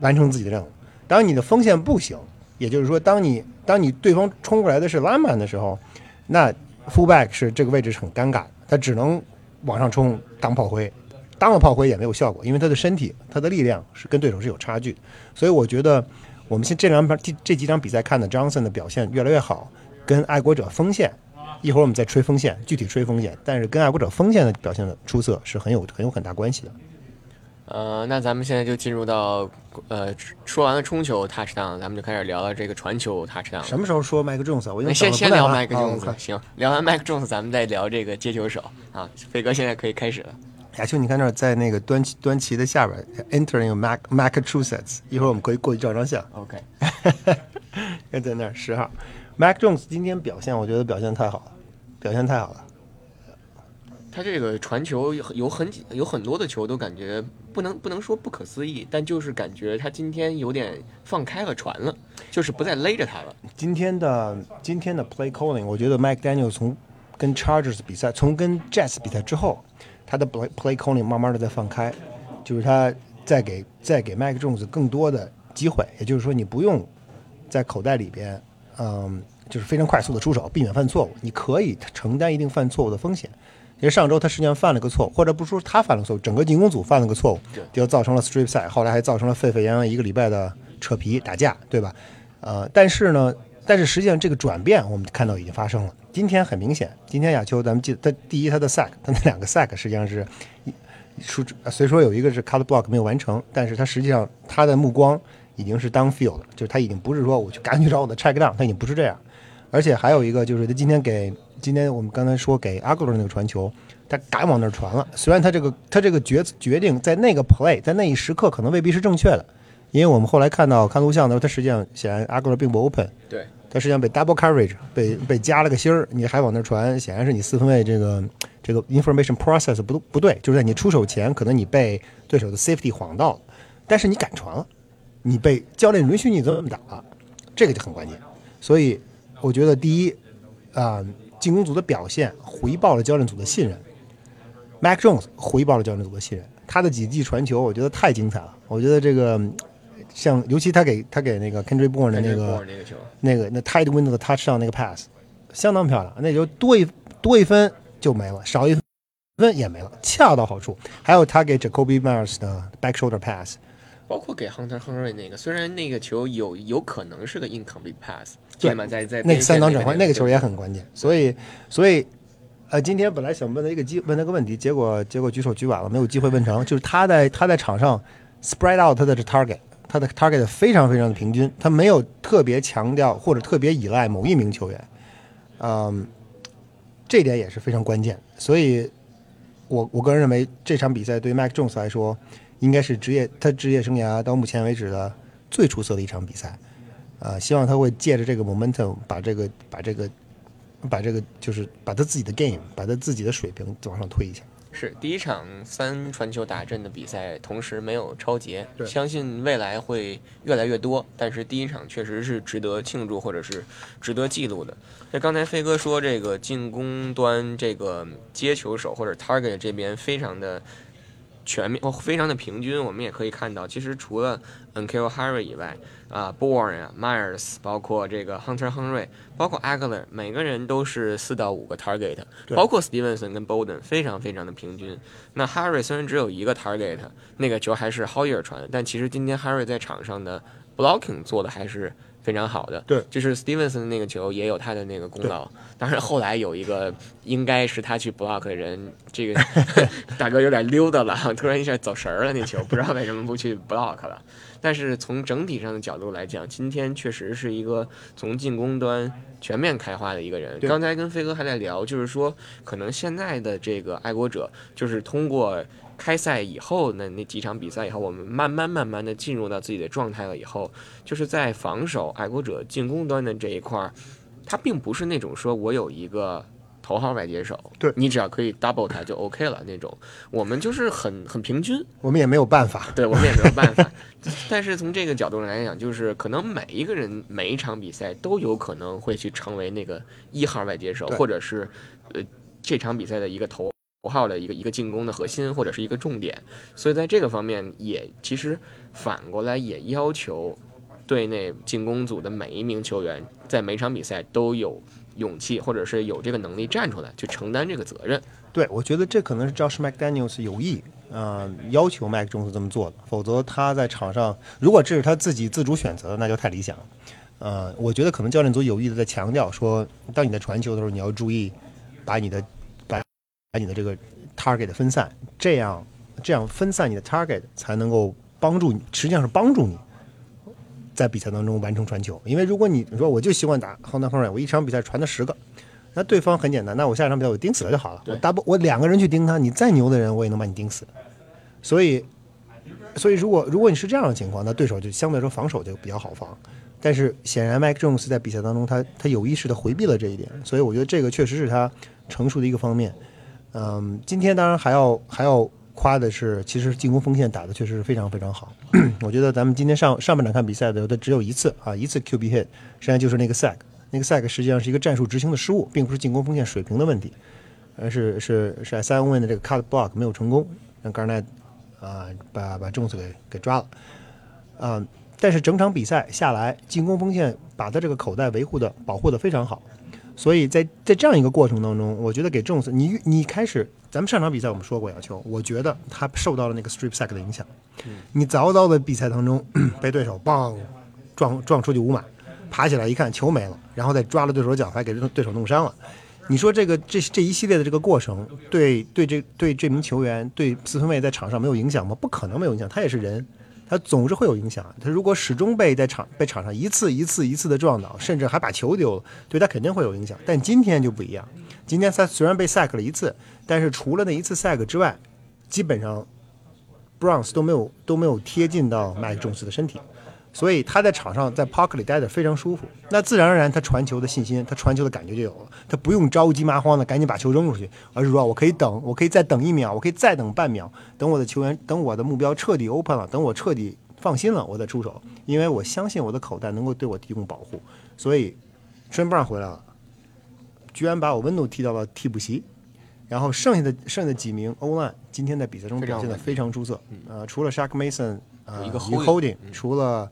完成自己的任务。当你的锋线不行，也就是说，当你当你对方冲过来的是拉满的时候，那 fullback 是这个位置是很尴尬，他只能往上冲当炮灰，当了炮灰也没有效果，因为他的身体他的力量是跟对手是有差距。所以我觉得我们现这两场这这几场比赛看的 Johnson 的表现越来越好，跟爱国者锋线。一会儿我们再吹锋线，具体吹锋线，但是跟爱国者锋线的表现的出色是很有很有很大关系的。
呃，那咱们现在就进入到呃说完了冲球 touchdown，咱们就开始聊聊这个传球 touchdown。
什么时候说麦克 Jones？我
先先聊麦克 Jones，行，聊完麦克 Jones，咱们再聊这个接球手啊。飞哥现在可以开始了。
亚秋，你看那儿在那个端旗端旗的下边，entering Mac Massachusetts，一会儿我们可以过去照张相。
OK，
跟 <laughs> 在那儿十号。Mac Jones 今天表现，我觉得表现太好了，表现太好了。
他这个传球有很有很多的球都感觉不能不能说不可思议，但就是感觉他今天有点放开了传了，就是不再勒着他了。
今天的今天的 Play Calling，我觉得 Mike Daniel 从跟 Chargers 比赛，从跟 Jets 比赛之后，他的 Play Play Calling 慢慢的在放开，就是他在给在给 Mac Jones 更多的机会，也就是说你不用在口袋里边。嗯，就是非常快速的出手，避免犯错误。你可以承担一定犯错误的风险。因为上周他实际上犯了个错误，或者不说他犯了错误，整个进攻组犯了个错误，就造成了 strip 赛，后来还造成了沸沸扬扬一个礼拜的扯皮打架，对吧？呃，但是呢，但是实际上这个转变我们看到已经发生了。今天很明显，今天亚秋咱们记得他第一他的 sack，他那两个 sack 实际上是出，虽说有一个是 cut block 没有完成，但是他实际上他的目光。已经是 downfield 了，就是他已经不是说我去赶紧去找我的 check down，他已经不是这样。而且还有一个就是他今天给今天我们刚才说给阿格罗那个传球，他敢往那儿传了。虽然他这个他这个决决定在那个 play 在那一时刻可能未必是正确的，因为我们后来看到看录像的时候，他实际上显然阿格罗并不 open，
对，
他实际上被 double coverage 被被加了个芯儿，你还往那儿传，显然是你四分卫这个这个 information process 不不对，就是在你出手前可能你被对手的 safety 晃到了，但是你敢传了。你被教练允许你这么打，这个就很关键。所以我觉得第一，啊，进攻组的表现回报了教练组的信任。Mac Jones 回报了教练组的信任，他的几记传球我觉得太精彩了。我觉得这个像尤其他给他给那个 Kendrick Bourne 的那个那个那 tight Window 的 Touchdown 那个 Pass，相当漂亮。那就多一多一分就没了，少一分也没了，恰到好处。还有他给 Jacoby Myers 的 Back Shoulder Pass。
包括给亨特亨瑞那个，虽然那个球有有可能是个 incomplete pass，对吗？在在
那个三档转换那个球也很关键，所以所以呃，今天本来想问他一个机问他个问题，结果结果举手举晚了，没有机会问成。就是他在他在场上 spread out 他的 target，他的 target 非常非常的平均，他没有特别强调或者特别依赖某一名球员，嗯，这点也是非常关键。所以我我个人认为这场比赛对 Mac Jones 来说。应该是职业他职业生涯到目前为止的最出色的一场比赛，呃，希望他会借着这个 momentum 把这个把这个把这个就是把他自己的 game 把他自己的水平往上推一下。
是第一场三传球打阵的比赛，同时没有超节，相信未来会越来越多。但是第一场确实是值得庆祝或者是值得记录的。那刚才飞哥说这个进攻端这个接球手或者 target 这边非常的全面，哦，非常的平均。我们也可以看到，其实除了 O Harry 以外，啊 Bourne 啊 Myers，包括这个 Hunter 亨瑞，包括 Aguilar，每个人都是四到五个 target，包括 Stevenson 跟 Bowden，非常非常的平均。那 Harry 虽然只有一个 target，那个球还是 Hoyer 传的，但其实今天 Harry 在场上的 blocking 做的还是非常好的。
对
就是 Stevenson 的那个球也有他的那个功劳。当然后来有一个应该是他去 block 的人，这个 <laughs> 大哥有点溜达了，突然一下走神儿了，那球不知道为什么不去 block 了。但是从整体上的角度来讲，今天确实是一个从进攻端全面开花的一个人。刚才跟飞哥还在聊，就是说可能现在的这个爱国者，就是通过开赛以后那那几场比赛以后，我们慢慢慢慢的进入到自己的状态了以后，就是在防守爱国者进攻端的这一块儿，他并不是那种说我有一个。头号外接手，
对
你只要可以 double 他就 OK 了那种，我们就是很很平均，
我们也没有办法。
对我们也没有办法。<laughs> 但是从这个角度上来讲，就是可能每一个人每一场比赛都有可能会去成为那个一号外接手，或者是呃这场比赛的一个头符号的一个一个进攻的核心，或者是一个重点。所以在这个方面也其实反过来也要求队内进攻组的每一名球员在每场比赛都有勇气，或者是有这个能力站出来去承担这个责任。
对，我觉得这可能是 Josh McDaniels 有意，呃，要求麦克琼斯这么做的，否则他在场上，如果这是他自己自主选择，那就太理想了。呃，我觉得可能教练组有意的在强调说，当你在传球的时候，你要注意把你的把把你的这个 target 分散，这样这样分散你的 target 才能够帮助你，实际上是帮助你在比赛当中完成传球。因为如果你你说我就习惯打 h o n d 我一场比赛传的十个，那对方很简单，那我下一场比赛我盯死了就好了。我 double 我两个人去盯他，你再牛的人我也能把你盯死。所以，所以如果如果你是这样的情况，那对手就相对来说防守就比较好防。但是显然，Mike Jones 在比赛当中他他有意识的回避了这一点，所以我觉得这个确实是他成熟的一个方面。嗯，今天当然还要还要夸的是，其实进攻锋线打的确实是非常非常好。<clears throat> 我觉得咱们今天上上半场看比赛的，的只有一次啊，一次 QB hit，实际上就是那个 sack，那个 sack 实际上是一个战术执行的失误，并不是进攻锋线水平的问题，而是是是塞恩问的这个 cut block 没有成功，让 Garnett 啊把把 Jones 给给抓了。啊、但是整场比赛下来，进攻锋线把他这个口袋维护的保护的非常好，所以在在这样一个过程当中，我觉得给这种你你开始，咱们上场比赛我们说过，亚秋，我觉得他受到了那个 strip sack 的影响，你早早的比赛当中 <clears throat> 被对手棒撞撞出去五码，爬起来一看球没了，然后再抓了对手脚，踝给对手弄伤了。你说这个这这一系列的这个过程，对对这对这名球员对四分卫在场上没有影响吗？不可能没有影响，他也是人，他总是会有影响。他如果始终被在场被场上一次一次一次的撞倒，甚至还把球丢了，对他肯定会有影响。但今天就不一样，今天他虽然被 sack 了一次，但是除了那一次 sack 之外，基本上 Bronze 都没有都没有贴近到麦克琼斯的身体。所以他在场上在 pocket 里待得非常舒服，那自然而然他传球的信心，他传球的感觉就有了，他不用着急麻慌的赶紧把球扔出去，而是说我可以等，我可以再等一秒，我可以再等半秒，等我的球员，等我的目标彻底 open 了，等我彻底放心了，我再出手，因为我相信我的口袋能够对我提供保护。所以 e n Brown 回来了，居然把我温度踢到了替补席，然后剩下的剩下的几名欧兰今天在比赛中表现得非常出色，呃，除了 Shark Mason 呃
一个
holding，除了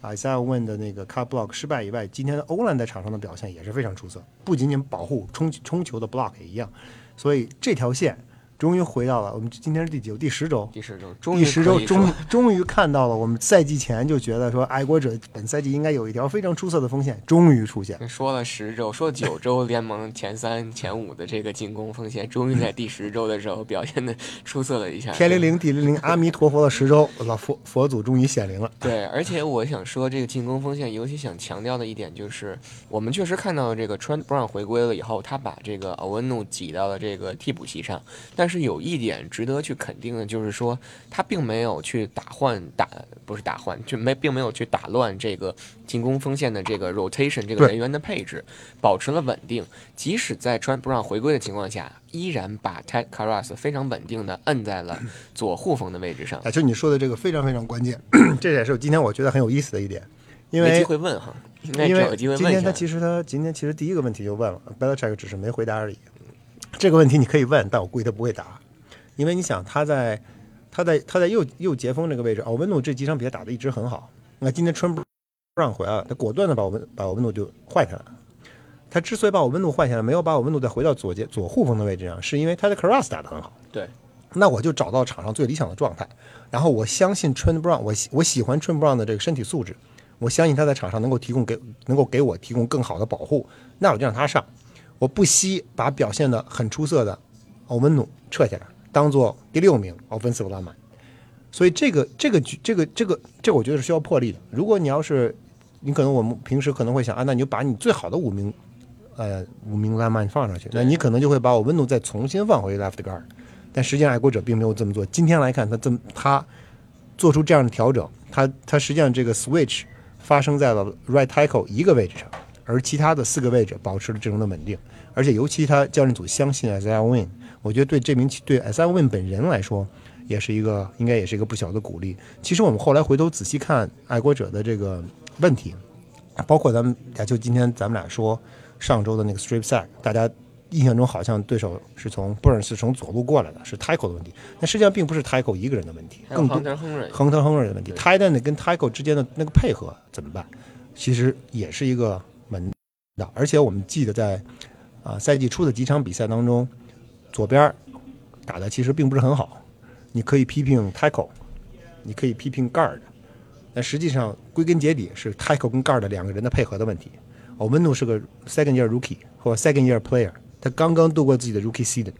啊 Isaiah Win 的那个 cut block 失败以外，今天欧兰在场上的表现也是非常出色，不仅仅保护冲冲球的 block 也一样，所以这条线终于回到了我们今天是第几周？第十周。
第十周，终于
第十周终终于看到了，我们赛季前就觉得说爱国者本赛季应该有一条非常出色的锋线，终于出现。
说了十周，说九周联盟前三、前五的这个进攻锋线，终于在第十周的时候表现的出色了一下。
天灵灵地灵灵，阿弥陀佛的十周，老佛佛祖终于显灵了。
对，而且我想说，这个进攻锋线尤其想强调的一点就是，我们确实看到这个 Trent Brown 回归了以后，他把这个奥文努挤到了这个替补席上。但但是有一点值得去肯定的，就是说他并没有去打换打，不是打换，就没并没有去打乱这个进攻锋线的这个 rotation 这个人员的配置，保持了稳定。即使在川普让回归的情况下，依然把 Ted Carras 非常稳定的摁在了左护锋的位置上。
啊，就你说的这个非常非常关键，<clears throat> 这也是今天我觉得很有意思的一点，因
没机
为
会问哈，应该找
因为
个机会问一下。
今天他其实他今天其实第一个问题就问了，Belichick 只是没回答而已。这个问题你可以问，但我估计他不会答，因为你想他在他在他在右右截锋这个位置，奥文努这几场比赛打得一直很好。那今天春不让回来了，他果断的把我们把奥文努就换下来了。他之所以把我温度换下来，没有把我温度再回到左截左护锋的位置上，是因为他的 Cross 打得很好。
对，
那我就找到场上最理想的状态，然后我相信 Trent Brown，我喜我喜欢 Trent Brown 的这个身体素质，我相信他在场上能够提供给能够给我提供更好的保护，那我就让他上，我不惜把表现的很出色的奥文努撤下来，当做第六名 offensive lineman。所以这个这个局这个这个这个我觉得是需要破例的。如果你要是你可能我们平时可能会想啊，那你就把你最好的五名呃五名 lineman 放上去，那你可能就会把我温度再重新放回 left guard。但实际上爱国者并没有这么做。今天来看，他这么他做出这样的调整，他他实际上这个 switch 发生在了 right tackle 一个位置上，而其他的四个位置保持了阵容的稳定，而且尤其他教练组相信 Isaiah Win，我觉得对这名对 Isaiah Win 本人来说。也是一个，应该也是一个不小的鼓励。其实我们后来回头仔细看爱国者的这个问题，包括咱们俩就今天咱们俩说上周的那个 strip sack，大家印象中好像对手是从 Burns 是从左路过来的，是 tackle 的问题。但实际上并不是 tackle 一个人的问题，更多亨特亨瑞的问题
对
t i t a n 跟 tackle 之间的那个配合怎么办？其实也是一个门道。而且我们记得在啊赛季初的几场比赛当中，左边打的其实并不是很好。你可以批评 tackle，你可以批评 guard，但实际上归根结底是 tackle 跟 guard 两个人的配合的问题。欧文努是个 second year rookie 或 second year player，他刚刚度过自己的 rookie season，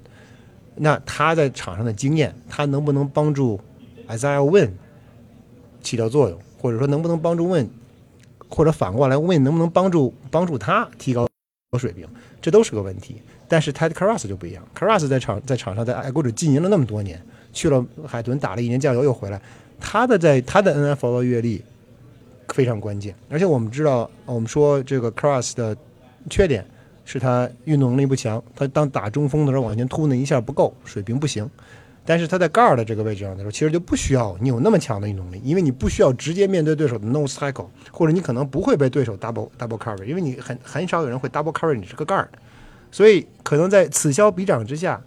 那他在场上的经验，他能不能帮助 Isaiah Win 起到作用，或者说能不能帮助 Win，或者反过来问能不能帮助帮助他提高水平，这都是个问题。但是 Ted Karras 就不一样，Karras 在场在场上在爱国者经营了那么多年。去了海豚打了一年酱油又回来，他的在他的 NFL 的阅历非常关键，而且我们知道，我们说这个 Cross 的缺点是他运动能力不强，他当打中锋的时候往前突那一下不够，水平不行。但是他在 guard 的这个位置上的时候，其实就不需要你有那么强的运动力，因为你不需要直接面对对手的 nose tackle，或者你可能不会被对手 double double cover，因为你很很少有人会 double cover 你是个 guard，所以可能在此消彼长之下。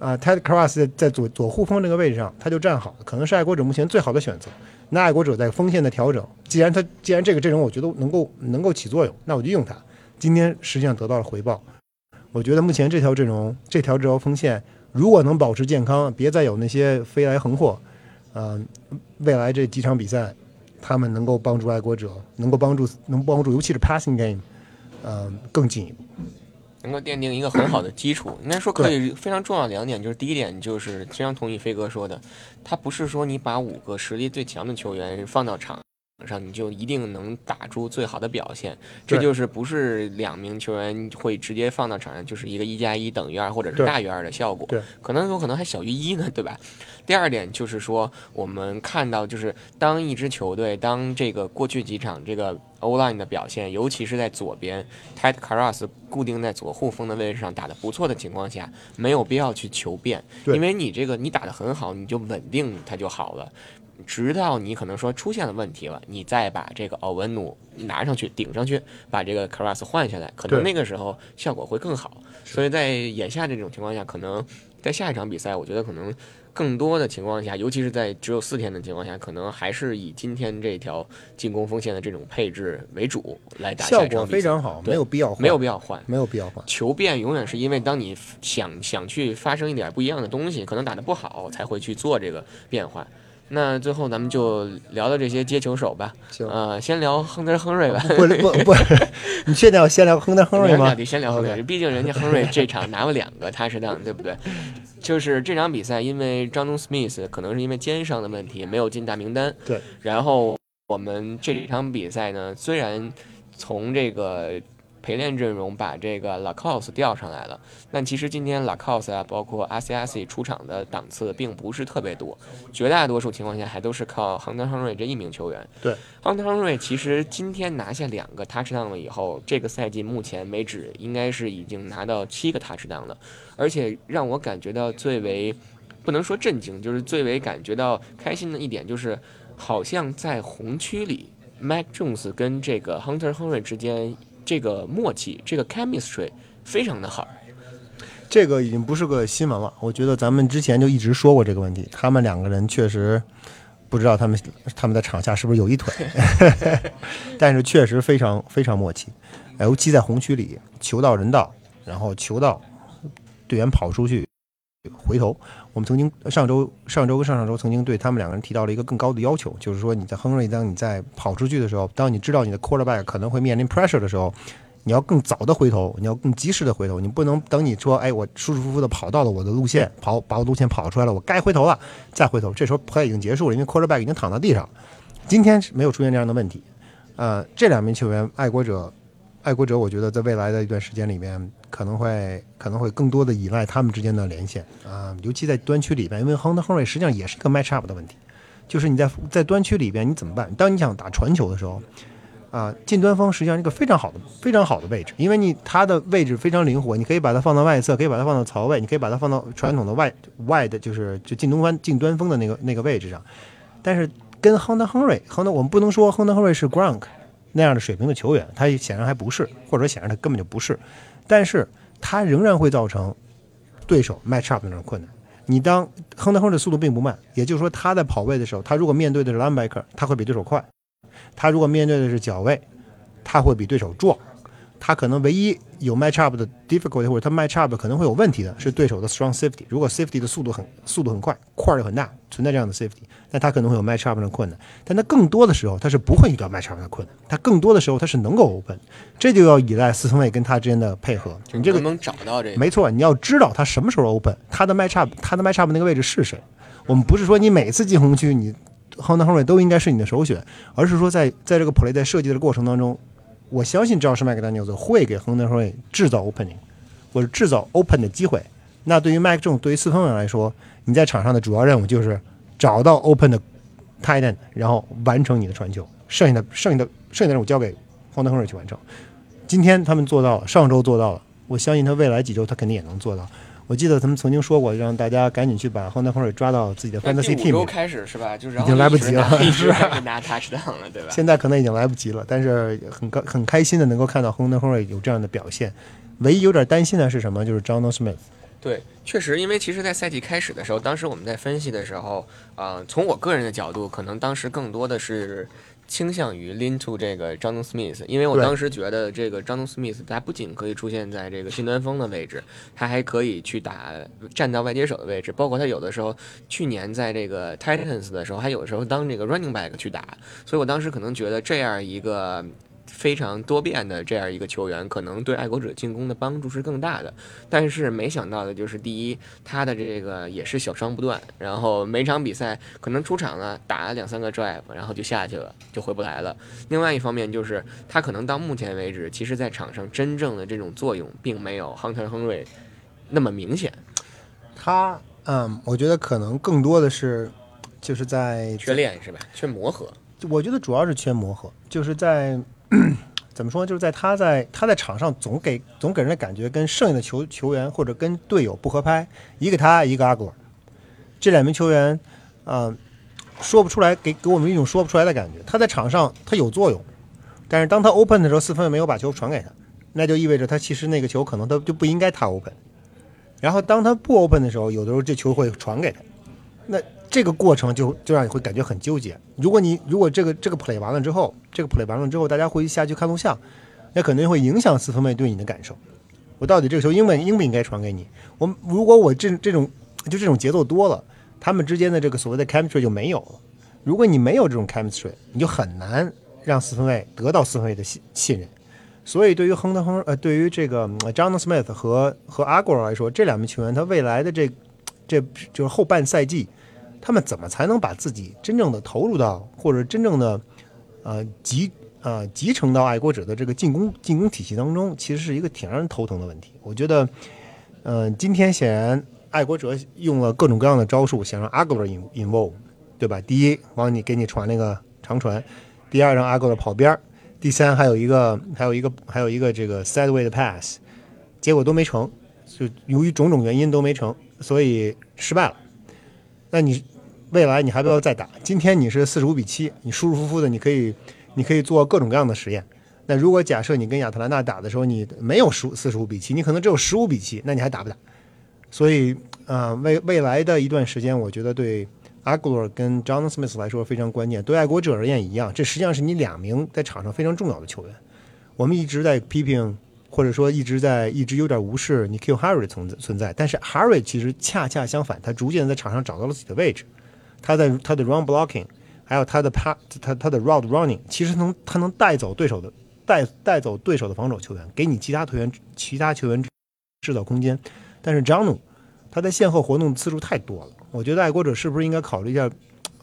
啊，Ted Cross 在在左左护锋这个位置上，他就站好了，可能是爱国者目前最好的选择。那爱国者在锋线的调整，既然他既然这个阵容我觉得能够能够起作用，那我就用它。今天实际上得到了回报。我觉得目前这条阵容，这条这条锋线，如果能保持健康，别再有那些飞来横祸，嗯、呃，未来这几场比赛，他们能够帮助爱国者，能够帮助能帮助，尤其是 passing game，嗯、呃，更进一步。
能够奠定一个很好的基础，应该说可以非常重要两点，就是第一点就是非常同意飞哥说的，他不是说你把五个实力最强的球员放到场上，你就一定能打出最好的表现，这就是不是两名球员会直接放到场上就是一个一加一等于二或者是大于二的效果，可能有可能还小于一呢，对吧？第二点就是说，我们看到就是当一支球队当这个过去几场这个 O line 的表现，尤其是在左边 Ted Carras 固定在左护锋的位置上打得不错的情况下，没有必要去求变，因为你这个你打得很好，你就稳定它就好了。直到你可能说出现了问题了，你再把这个奥文努拿上去顶上去，把这个 Karras 换下来，可能那个时候效果会更好。所以在眼下这种情况下，可能在下一场比赛，我觉得可能。更多的情况下，尤其是在只有四天的情况下，可能还是以今天这条进攻锋线的这种配置为主来打。
效果非常好，没有必要换，
没有必要换，
没有必要换。
求变永远是因为当你想想去发生一点不一样的东西，可能打得不好，才会去做这个变换。那最后咱们就聊聊这些接球手吧。
行，
呃，先聊亨德亨瑞吧。
不不不，<laughs> 你确定要先聊亨德亨瑞吗？
得先聊亨瑞，毕竟人家亨瑞这场拿了两个踏实当，对不对？<laughs> 就是这场比赛，因为张东 Smith 可能是因为肩伤的问题没有进大名单。
对。
然后我们这场比赛呢，虽然从这个陪练阵容把这个 Lacoste 调上来了。但其实今天 Lacoste 啊，包括 RCS 出场的档次并不是特别多，绝大多数情况下还都是靠亨德亨瑞这一名球员。
对，
亨德亨瑞其实今天拿下两个 touchdown 了以后，这个赛季目前为止应该是已经拿到七个 touchdown 了，而且让我感觉到最为不能说震惊，就是最为感觉到开心的一点就是，好像在红区里，Mac Jones 跟这个 Hunter Henry 之间这个默契，这个 chemistry 非常的好。
这个已经不是个新闻了，我觉得咱们之前就一直说过这个问题，他们两个人确实不知道他们他们在场下是不是有一腿，<laughs> 但是确实非常非常默契，尤其在红区里，球到人到，然后球到队员跑出去。回头，我们曾经上周、上周跟上上周曾经对他们两个人提到了一个更高的要求，就是说你在亨瑞，当你在跑出去的时候，当你知道你的 quarterback 可能会面临 pressure 的时候，你要更早的回头，你要更及时的回头，你不能等你说，哎，我舒舒服服的跑到了我的路线，跑把我路线跑出来了，我该回头了再回头，这时候 play 已经结束了，因为 quarterback 已经躺到地上。今天是没有出现这样的问题，呃，这两名球员，爱国者。爱国者，我觉得在未来的一段时间里面，可能会可能会更多的依赖他们之间的连线啊，尤其在端区里边，因为亨德亨瑞实际上也是一个 match up 的问题，就是你在在端区里边你怎么办？当你想打传球的时候，啊，近端锋实际上是一个非常好的非常好的位置，因为你它的位置非常灵活，你可以把它放到外侧，可以把它放到槽位，你可以把它放到传统的外外的，就是就近东方近端锋的那个那个位置上。但是跟亨德亨瑞，亨德我们不能说亨德亨瑞是 Gronk。那样的水平的球员，他显然还不是，或者显然他根本就不是，但是他仍然会造成对手 match up 的那种困难。你当亨德亨的速度并不慢，也就是说他在跑位的时候，他如果面对的是 linebacker，他会比对手快；他如果面对的是脚位，他会比对手壮。他可能唯一有 match up 的 difficulty，或者他 match up 可能会有问题的是对手的 strong safety。如果 safety 的速度很速度很快，块儿又很大，存在这样的 safety，那他可能会有 match up 的困难。但他更多的时候，他是不会遇到 match up 的困难。他更多的时候，他是能够 open。这就要依赖四分卫跟他之间的配合。你这个
能找到这个？
没错，你要知道他什么时候 open，他的 match up，他的 match up 那个位置是谁。我们不是说你每次进红区，你 h o n d 都应该是你的首选，而是说在在这个 play 在设计的过程当中。我相信，只要是麦克丹尼尔斯会给亨德亨瑞制造 opening，或者制造 open 的机会。那对于麦克这种对于四分卫来说，你在场上的主要任务就是找到 open 的 tight end，然后完成你的传球。剩下的、剩下的、剩下的任务交给亨德亨瑞去完成。今天他们做到了，上周做到了，我相信他未来几周他肯定也能做到。我记得他们曾经说过，让大家赶紧去把亨德亨瑞抓到自己的 fantasy team。
周开始是吧？就是
已经来不及了，
是吧？拿 touchdown 了，对吧？
现在可能已经来不及了，但是很高很开心的能够看到亨德亨瑞有这样的表现。唯一有点担心的是什么？就是 John Smith。
对，确实，因为其实，在赛季开始的时候，当时我们在分析的时候，啊，从我个人的角度，可能当时更多的是。倾向于 lean to 这个张东 Smith，因为我当时觉得这个张东 Smith 他不仅可以出现在这个新端锋的位置，他还可以去打站到外接手的位置，包括他有的时候去年在这个 Titans 的时候，还有的时候当这个 running back 去打，所以我当时可能觉得这样一个。非常多变的这样一个球员，可能对爱国者进攻的帮助是更大的。但是没想到的就是，第一，他的这个也是小伤不断，然后每场比赛可能出场了打了两三个 drive，然后就下去了，就回不来了。另外一方面就是，他可能到目前为止，其实在场上真正的这种作用，并没有亨特·亨瑞那么明显。
他，嗯，我觉得可能更多的是就是在
缺练是吧？缺磨合。
我觉得主要是缺磨合，就是在。<clears throat> 怎么说？就是在他在他在场上总给总给人的感觉跟剩下的球球员或者跟队友不合拍，一个他一个阿果，这两名球员，啊，说不出来，给给我们一种说不出来的感觉。他在场上他有作用，但是当他 open 的时候，四分没有把球传给他，那就意味着他其实那个球可能他就不应该他 open。然后当他不 open 的时候，有的时候这球会传给他，那。这个过程就就让你会感觉很纠结。如果你如果这个这个 play 完了之后，这个 play 完了之后，大家会下去看录像，那肯定会影响四分卫对你的感受。我到底这个球应不应不应该传给你？我如果我这这种就这种节奏多了，他们之间的这个所谓的 chemistry 就没有了。如果你没有这种 chemistry，你就很难让四分卫得到四分卫的信信任。所以对于亨德亨呃，对于这个 John Smith 和和阿果来说，这两名球员他未来的这这就是后半赛季。他们怎么才能把自己真正的投入到，或者真正的，呃，集呃集成到爱国者的这个进攻进攻体系当中，其实是一个挺让人头疼的问题。我觉得，嗯、今天显然爱国者用了各种各样的招数，想让阿格勒 in involve，对吧？第一，往你给你传那个长传；第二，让阿格尔跑边儿；第三，还有一个还有一个还有一个这个 sideway 的 pass，结果都没成，就由于种种原因都没成，所以失败了。那你未来你还不要再打？今天你是四十五比七，你舒舒服服的，你可以你可以做各种各样的实验。那如果假设你跟亚特兰大打的时候，你没有十四十五比七，你可能只有十五比七，那你还打不打？所以，呃，未未来的一段时间，我觉得对阿古尔跟 John Smith 来说非常关键。对爱国者而言一样，这实际上是你两名在场上非常重要的球员。我们一直在批评，或者说一直在一直有点无视你 Q Harry 存在存在，但是 Harry 其实恰恰相反，他逐渐在场上找到了自己的位置。他在他的 run blocking，还有他的 pa 他他的 route running，其实能他能带走对手的带带走对手的防守球员，给你其他球员其他球员制造空间。但是张努他在线后活动次数太多了，我觉得爱国者是不是应该考虑一下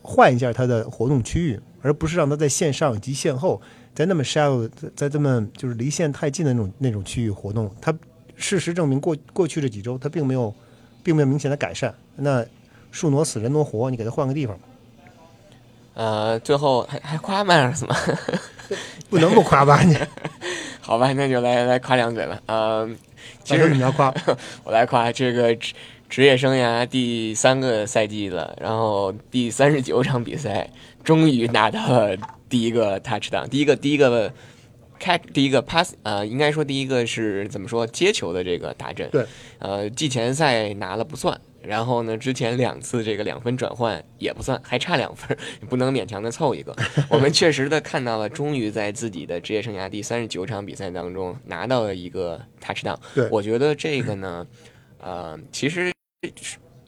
换一下他的活动区域，而不是让他在线上及线后在那么 shallow，在在这么就是离线太近的那种那种区域活动。它事实证明过过去这几周它并没有并没有明显的改善。那树挪死人挪活，你给他换个地方吧，
呃，最后还还夸迈尔斯吗？<laughs>
不能不夸吧你？<laughs>
好吧，那就来来夸两嘴了。呃，其实
你要夸，<laughs>
我来夸这个职职业生涯第三个赛季了，然后第三十九场比赛，终于拿到了第一个 touchdown，第一个第一个 catch，第一个 pass，呃，应该说第一个是怎么说接球的这个达阵。
对，
呃，季前赛拿了不算。然后呢？之前两次这个两分转换也不算，还差两分，不能勉强的凑一个。<laughs> 我们确实的看到了，终于在自己的职业生涯第三十九场比赛当中拿到了一个 touchdown。
对
我觉得这个呢，呃，其实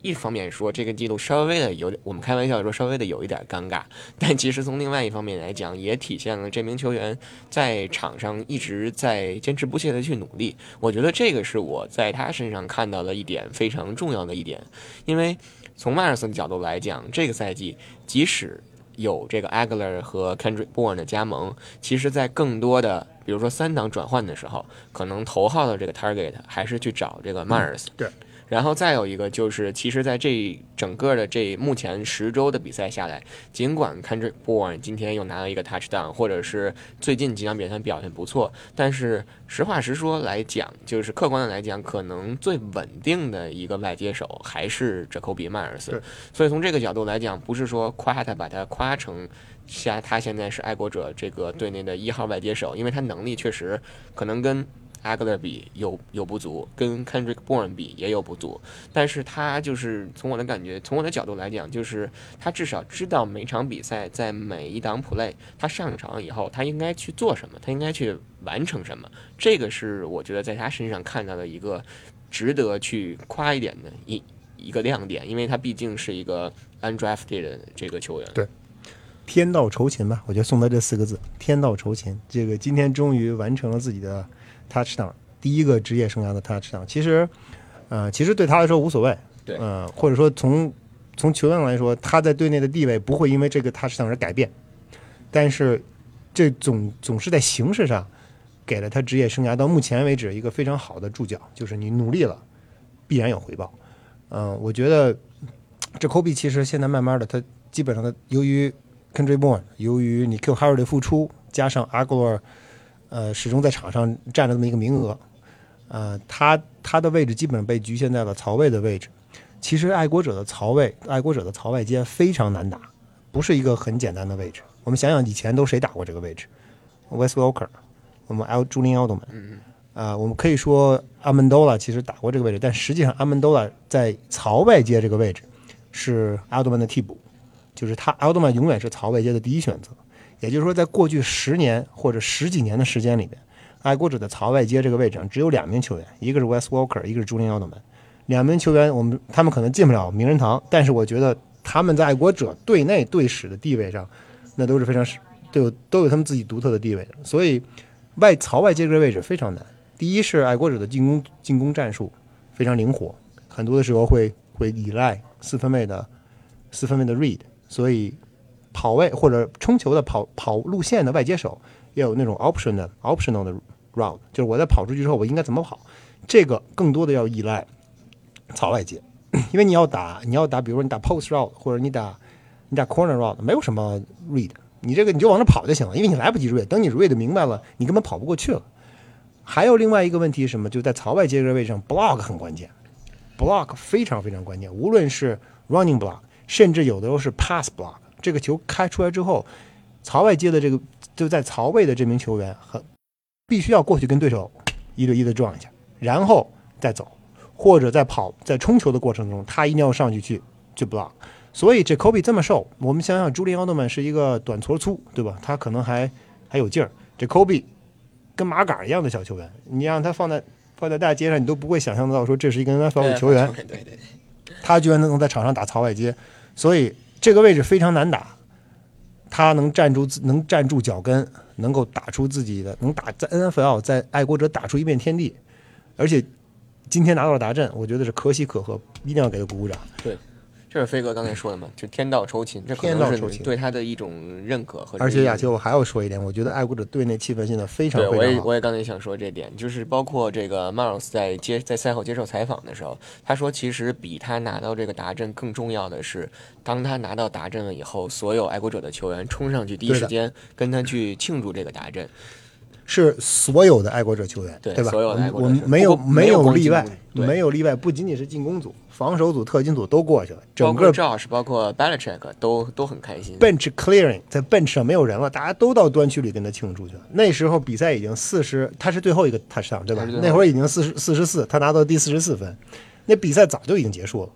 一方面说这个记录稍微的有点，我们开玩笑说稍微的有一点尴尬，但其实从另外一方面来讲，也体现了这名球员在场上一直在坚持不懈的去努力。我觉得这个是我在他身上看到了一点非常重要的一点，因为从迈尔斯的角度来讲，这个赛季即使有这个 Aguilar 和 Kendrick Bourne 的加盟，其实在更多的，比如说三档转换的时候，可能头号的这个 target 还是去找这个 Myers、
对。
然后再有一个就是，其实在这整个的这目前十周的比赛下来，尽管 Kendrick Bourne 今天又拿了一个 touchdown，或者是最近几场比赛表现不错，但是实话实说来讲，就是客观的来讲，可能最稳定的一个外接手还是 Jacoby Myers。所以从这个角度来讲，不是说夸他把他夸成像他现在是爱国者这个队内的一号外接手，因为他能力确实可能跟 Agler 比有有不足，跟 Kendrick Bourne 比也有不足，但是他就是从我的感觉，从我的角度来讲，就是他至少知道每场比赛在每一档 play，他上场以后他应该去做什么，他应该去完成什么，这个是我觉得在他身上看到的一个值得去夸一点的一一个亮点，因为他毕竟是一个 undrafted 的这个球员。
对天道酬勤吧，我就送他这四个字：天道酬勤。这个今天终于完成了自己的 touchdown，第一个职业生涯的 touchdown。其实，呃，其实对他来说无所谓，
对
呃，或者说从从球员来说，他在队内的地位不会因为这个 touchdown 而改变，但是这总总是在形式上给了他职业生涯到目前为止一个非常好的注脚，就是你努力了，必然有回报。嗯、我觉得这 Kobe 其实现在慢慢的，他基本上他由于 Kendrick Bourne，由于你 Q Harry 的付出，加上 Aguilar，呃，始终在场上占了这么一个名额，呃，他他的位置基本上被局限在了曹魏的位置。其实爱国者的曹魏，爱国者的曹外接非常难打，不是一个很简单的位置。我们想想以前都谁打过这个位置？Wes Walker，我们 L Julian Edelman，
嗯
啊、我们可以说阿门多拉其实打过这个位置，但实际上阿门多拉在曹外接这个位置是 Edelman 的替补，就是他 Edelman 永远是曹外接的第一选择。也就是说，在过去十年或者十几年的时间里边，爱国者的槽外接这个位置上只有两名球员，一个是 West Walker，一个是 Julian Edelman。两名球员，我们他们可能进不了名人堂，但是我觉得他们在爱国者队内队史的地位上，那都是非常都有都有他们自己独特的地位的。所以外槽外接这个位置非常难。第一是爱国者的进攻进攻战术非常灵活，很多的时候会会依赖四分卫的四分卫的 read，所以跑位或者冲球的跑跑路线的外接手要有那种 option 的 optional 的 route，就是我在跑出去之后我应该怎么跑，这个更多的要依赖槽外接，<coughs> 因为你要打你要打，比如说你打 post route 或者你打你打 corner route，没有什么 read，你这个你就往那跑就行了，因为你来不及 read，等你 read 明白了，你根本跑不过去了。还有另外一个问题是什么？就在槽外接这个位置上，block 很关键，block 非常非常关键，无论是 running block，甚至有的时候是 pass block，这个球开出来之后，曹外接的这个就在曹位的这名球员很必须要过去跟对手一对一的撞一下，然后再走，或者在跑在冲球的过程中，他一定要上去去去 block。所以这 Kobe 这么瘦，我们想想朱利奥特曼是一个短矬粗，对吧？他可能还还有劲儿，这 Kobe 跟麻杆一样的小球员，你让他放在放在大街上，你都不会想象得到说这是一个 NFL 的球员，<laughs>
对对对，
他居然能在场上打曹外接，所以这个位置非常难打。他能站住能站住脚跟，能够打出自己的，能打在 NFL 在爱国者打出一片天地，而且今天拿到了达阵，我觉得是可喜可贺，一定要给他鼓鼓掌。
对这是飞哥刚才说的嘛，就天道酬勤，这可
天道
能
酬勤
是对他的一种认可和
而且亚秋，我还要说一点，我觉得爱国者队内气氛现在非常
对，我
非常好。
也我也刚才想说这点，就是包括这个 Miles 在接在赛后接受采访的时候，他说其实比他拿到这个达阵更重要的是，当他拿到达阵了以后，所有爱国者的球员冲上去第一时间跟他去庆祝这个达阵，
是所有的爱国者球员，吧？
对所有的爱国者
我们没有
没有
例外没有例外，不仅仅是进攻组、防守组、特勤组都过去了，
包
整
括
个
Josh 包括 Belichick 都都很开心。
bench clearing 在 bench 上没有人了，大家都到端区里跟他庆祝去了。那时候比赛已经四十，他是最后一个 touchdown 对吧
他是最？后
那会儿已经四十四十四，他拿到第四十四分，那比赛早就已经结束了。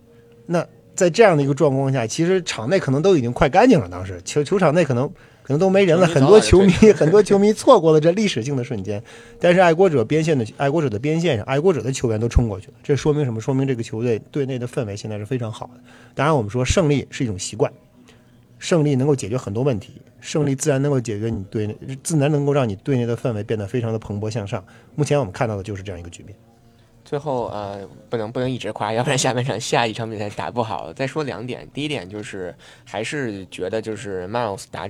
那在这样的一个状况下，其实场内可能都已经快干净了，当时球球场内可能可能都没人了，很多球迷 <laughs> 很多球迷错过了这历史性的瞬间。但是爱国者边线的爱国者的边线上，爱国者的球员都冲过去了，这说明什么？说明这个球队队内的氛围现在是非常好的。当然，我们说胜利是一种习惯。胜利能够解决很多问题，胜利自然能够解决你队内，自然能够让你队内的氛围变得非常的蓬勃向上。目前我们看到的就是这样一个局面。
最后呃，不能不能一直夸，要不然下半场下一场比赛打不好。再说两点，第一点就是还是觉得就是 Miles 打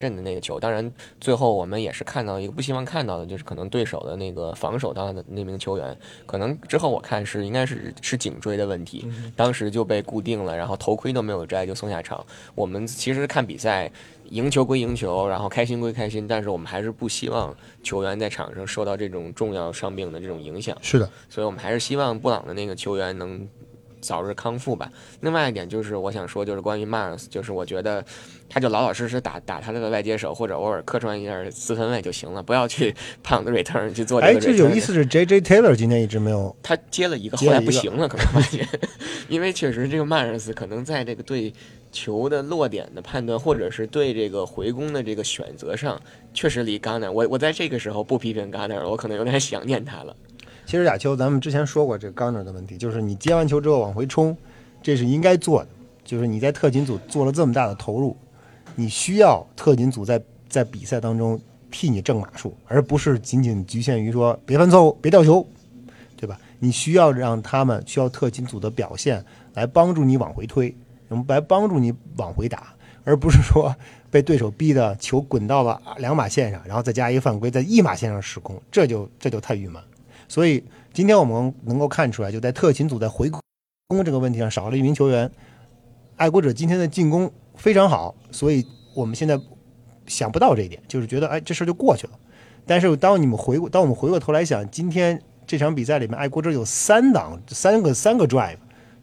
阵的那个球，当然最后我们也是看到一个不希望看到的，就是可能对手的那个防守到的那名球员，可能之后我看是应该是是颈椎的问题，当时就被固定了，然后头盔都没有摘就送下场。我们其实看比赛。赢球归赢球，然后开心归开心，但是我们还是不希望球员在场上受到这种重要伤病的这种影响。
是的，
所以我们还是希望布朗的那个球员能早日康复吧。另外一点就是我想说，就是关于 Mars，就是我觉得他就老老实实打打他的外接手，或者偶尔客串一下四分卫就行了，不要去 <laughs> pound return 去做这
哎，
个 return。
这有意思是 J.J. Taylor 今天一直没有，
他接了一个，后来不行了，可能发现，<laughs> 因为确实这个曼尔斯可能在这个对球的落点的判断，或者是对这个回攻的这个选择上，确实离 Gunner。我我在这个时候不批评 Gunner 了，我可能有点想念他了。
其实亚秋，咱们之前说过这个 Gunner 的问题，就是你接完球之后往回冲，这是应该做的。就是你在特勤组做了这么大的投入，你需要特勤组在在比赛当中替你正码数，而不是仅仅局限于说别犯错误、别掉球，对吧？你需要让他们需要特勤组的表现来帮助你往回推，来帮助你往回打，而不是说被对手逼的球滚到了两码线上，然后再加一个犯规，在一码线上失控，这就这就太郁闷。所以今天我们能够看出来，就在特勤组在回攻这个问题上少了一名球员。爱国者今天的进攻非常好，所以我们现在想不到这一点，就是觉得哎这事儿就过去了。但是当你们回过，当我们回过头来想，今天这场比赛里面，爱国者有三档三个三个 drive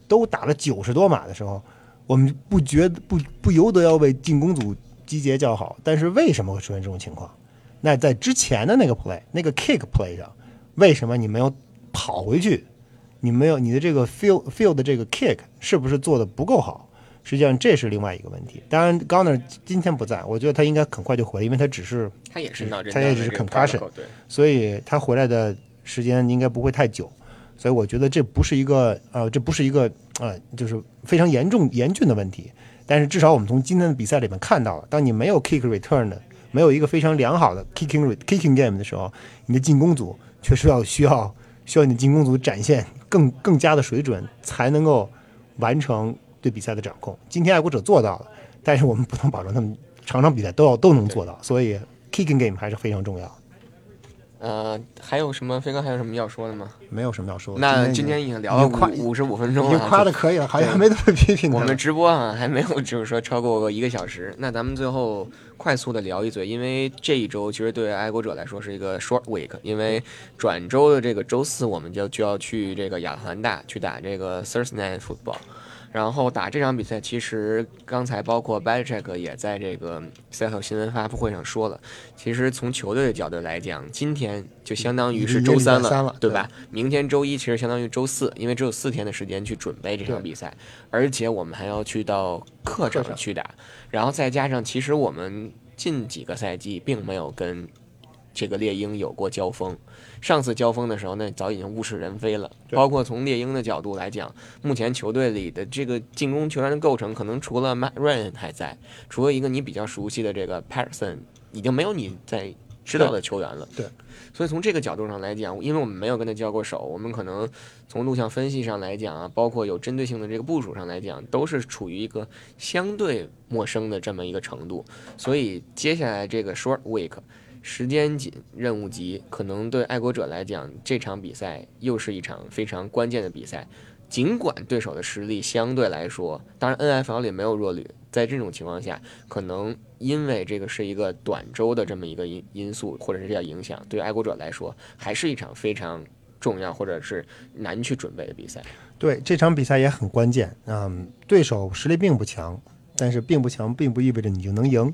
都打了九十多码的时候，我们不觉不不由得要为进攻组集结叫好。但是为什么会出现这种情况？那在之前的那个 play 那个 kick play 上，为什么你没有跑回去？你没有你的这个 field field 的这个 kick 是不是做的不够好？实际上这是另外一个问题。当然 g a n n e r 今天不在，我觉得他应该很快就回来，因为他只是
他也是脑震
他也只是 concussion
对。
所以他回来的时间应该不会太久，所以我觉得这不是一个呃，这不是一个呃，就是非常严重严峻的问题。但是至少我们从今天的比赛里面看到了，当你没有 kick return 的，没有一个非常良好的 kicking kicking game 的时候，你的进攻组确实要需要需要你的进攻组展现更更加的水准，才能够完成对比赛的掌控。今天爱国者做到了，但是我们不能保证他们场场比赛都要都能做到，所以 kicking game 还是非常重要。
呃，还有什么？飞哥还有什么要说的吗？
没有什么要说的。
那
今
今天已经聊了
已经夸
五五十五分钟了，
夸的可以了，好像没怎么批评他
我们直播啊还没有，就是说超过一个小时。那咱们最后快速的聊一嘴，因为这一周其实对爱国者来说是一个 short week，因为转周的这个周四我们就就要去这个亚特兰大去打这个 Thursday Night Football。然后打这场比赛，其实刚才包括 b a l c h e c k 也在这个赛后新闻发布会上说了，其实从球队的角度来讲，今天就相当于是周三
了
对吧？明天周一其实相当于周四，因为只有四天的时间去准备这场比赛，而且我们还要去到客场去打，然后再加上其实我们近几个赛季并没有跟这个猎鹰有过交锋，上次交锋的时候那早已经物是人非了。包括从猎鹰的角度来讲，目前球队里的这个进攻球员的构成，可能除了 Matt Ryan 还在，除了一个你比较熟悉的这个 Patterson，已经没有你在知道的球员了。
对，
所以从这个角度上来讲，因为我们没有跟他交过手，我们可能从录像分析上来讲啊，包括有针对性的这个部署上来讲，都是处于一个相对陌生的这么一个程度。所以接下来这个 short week。时间紧，任务急，可能对爱国者来讲，这场比赛又是一场非常关键的比赛。尽管对手的实力相对来说，当然 NFL 里没有弱旅，在这种情况下，可能因为这个是一个短周的这么一个因因素，或者是叫影响，对爱国者来说，还是一场非常重要或者是难去准备的比赛。
对这场比赛也很关键。嗯，对手实力并不强，但是并不强并不意味着你就能赢。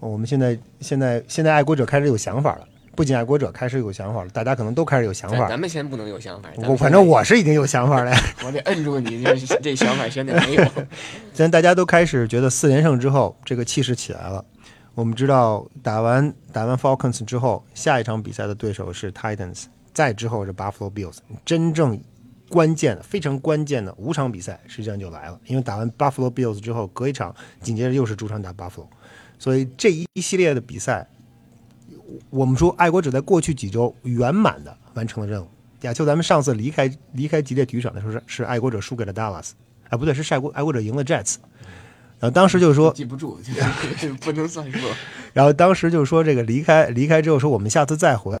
我们现在现在现在爱国者开始有想法了，不仅爱国者开始有想法了，大家可能都开始有想法。
咱咱们先不能有想法，
我反正我是已经有想法了呀。
我得摁住你，这这想法先得没有。<laughs>
现在大家都开始觉得四连胜之后，这个气势起来了。我们知道打完打完 Falcons 之后，下一场比赛的对手是 Titans，再之后是 Buffalo Bills，真正关键的、非常关键的五场比赛实际上就来了。因为打完 Buffalo Bills 之后，隔一场紧接着又是主场打 Buffalo，所以这一系列的比赛，我们说爱国者在过去几周圆满的完成了任务。亚秋，咱们上次离开离开吉列体育场的时候是是爱国者输给了 Dallas，啊不对，是晒国爱国者赢了 Jets。然后当时就说，
记不住，不能算数。
然后当时就说这个离开离开之后说我们下次再回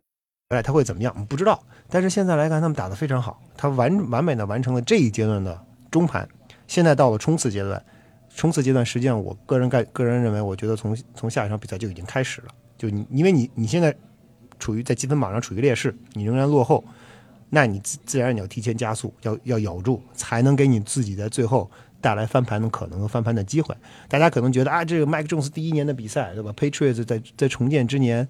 来他会怎么样？我们不知道。但是现在来看，他们打得非常好，他完完美的完成了这一阶段的中盘，现在到了冲刺阶段。冲刺阶段实际上，我个人概个人认为，我觉得从从下一场比赛就已经开始了。就你因为你你现在处于在积分榜上处于劣势，你仍然落后，那你自自然你要提前加速，要要咬住，才能给你自己在最后带来翻盘的可能和翻盘的机会。大家可能觉得啊，这个麦克琼斯第一年的比赛，对吧？Patriots 在在重建之年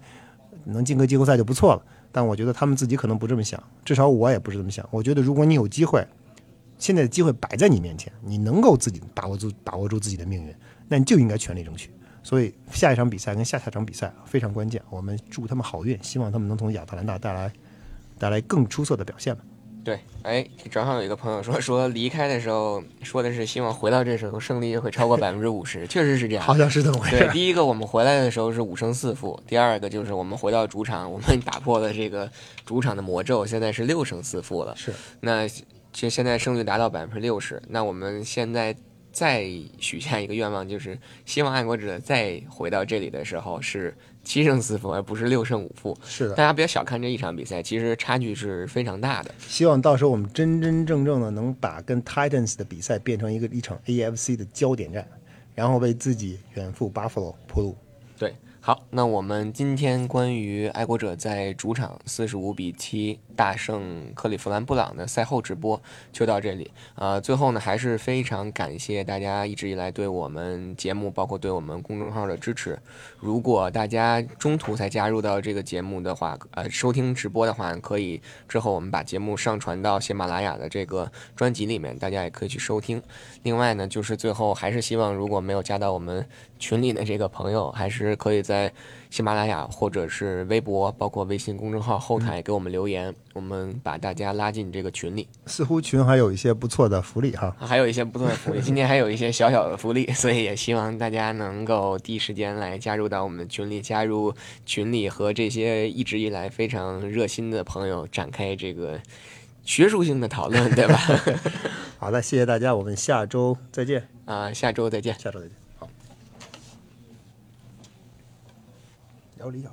能进个季后赛就不错了。但我觉得他们自己可能不这么想，至少我也不是这么想。我觉得如果你有机会，现在的机会摆在你面前，你能够自己把握住把握住自己的命运，那你就应该全力争取。所以下一场比赛跟下下场比赛非常关键，我们祝他们好运，希望他们能从亚特兰大带来带来更出色的表现吧。
对，哎，正好有一个朋友说说离开的时候说的是希望回到这时候胜率会超过 <laughs> 百分之五十，确实是这样。
好像是这么回
对，
事。
第一个我们回来的时候是五胜四负，第二个就是我们回到主场，我们打破了这个主场的魔咒，现在是六胜四负了。
是
那就现在胜率达到百分之六十，那我们现在再许下一个愿望，就是希望爱国者再回到这里的时候是七胜四负，而不是六胜五负。
是的
大，家不要小看这一场比赛，其实差距是非常大的。
希望到时候我们真真正正的能把跟 Titans 的比赛变成一个一场 AFC 的焦点战，然后为自己远赴 Buffalo 铺路。
对，好，那我们今天关于爱国者在主场四十五比七大胜克利夫兰布朗的赛后直播就到这里。呃，最后呢，还是非常感谢大家一直以来对我们节目，包括对我们公众号的支持。如果大家中途才加入到这个节目的话，呃，收听直播的话，可以之后我们把节目上传到喜马拉雅的这个专辑里面，大家也可以去收听。另外呢，就是最后还是希望，如果没有加到我们群里的这个朋友，还是可以在喜马拉雅或者是微博，包括微信公众号后台给我们留言，我们把大家拉进这个群里。
似乎群还有一些不错的福利哈。
还有一些不错的福利，<laughs> 今天还有一些小小的福利，所以也希望大家能够第一时间来加入到我们的群里，加入群里和这些一直以来非常热心的朋友展开这个学术性的讨论，对吧？<laughs>
好的，谢谢大家，我们下周再见。
啊，下周再见。
下周再见。好，聊了一小时。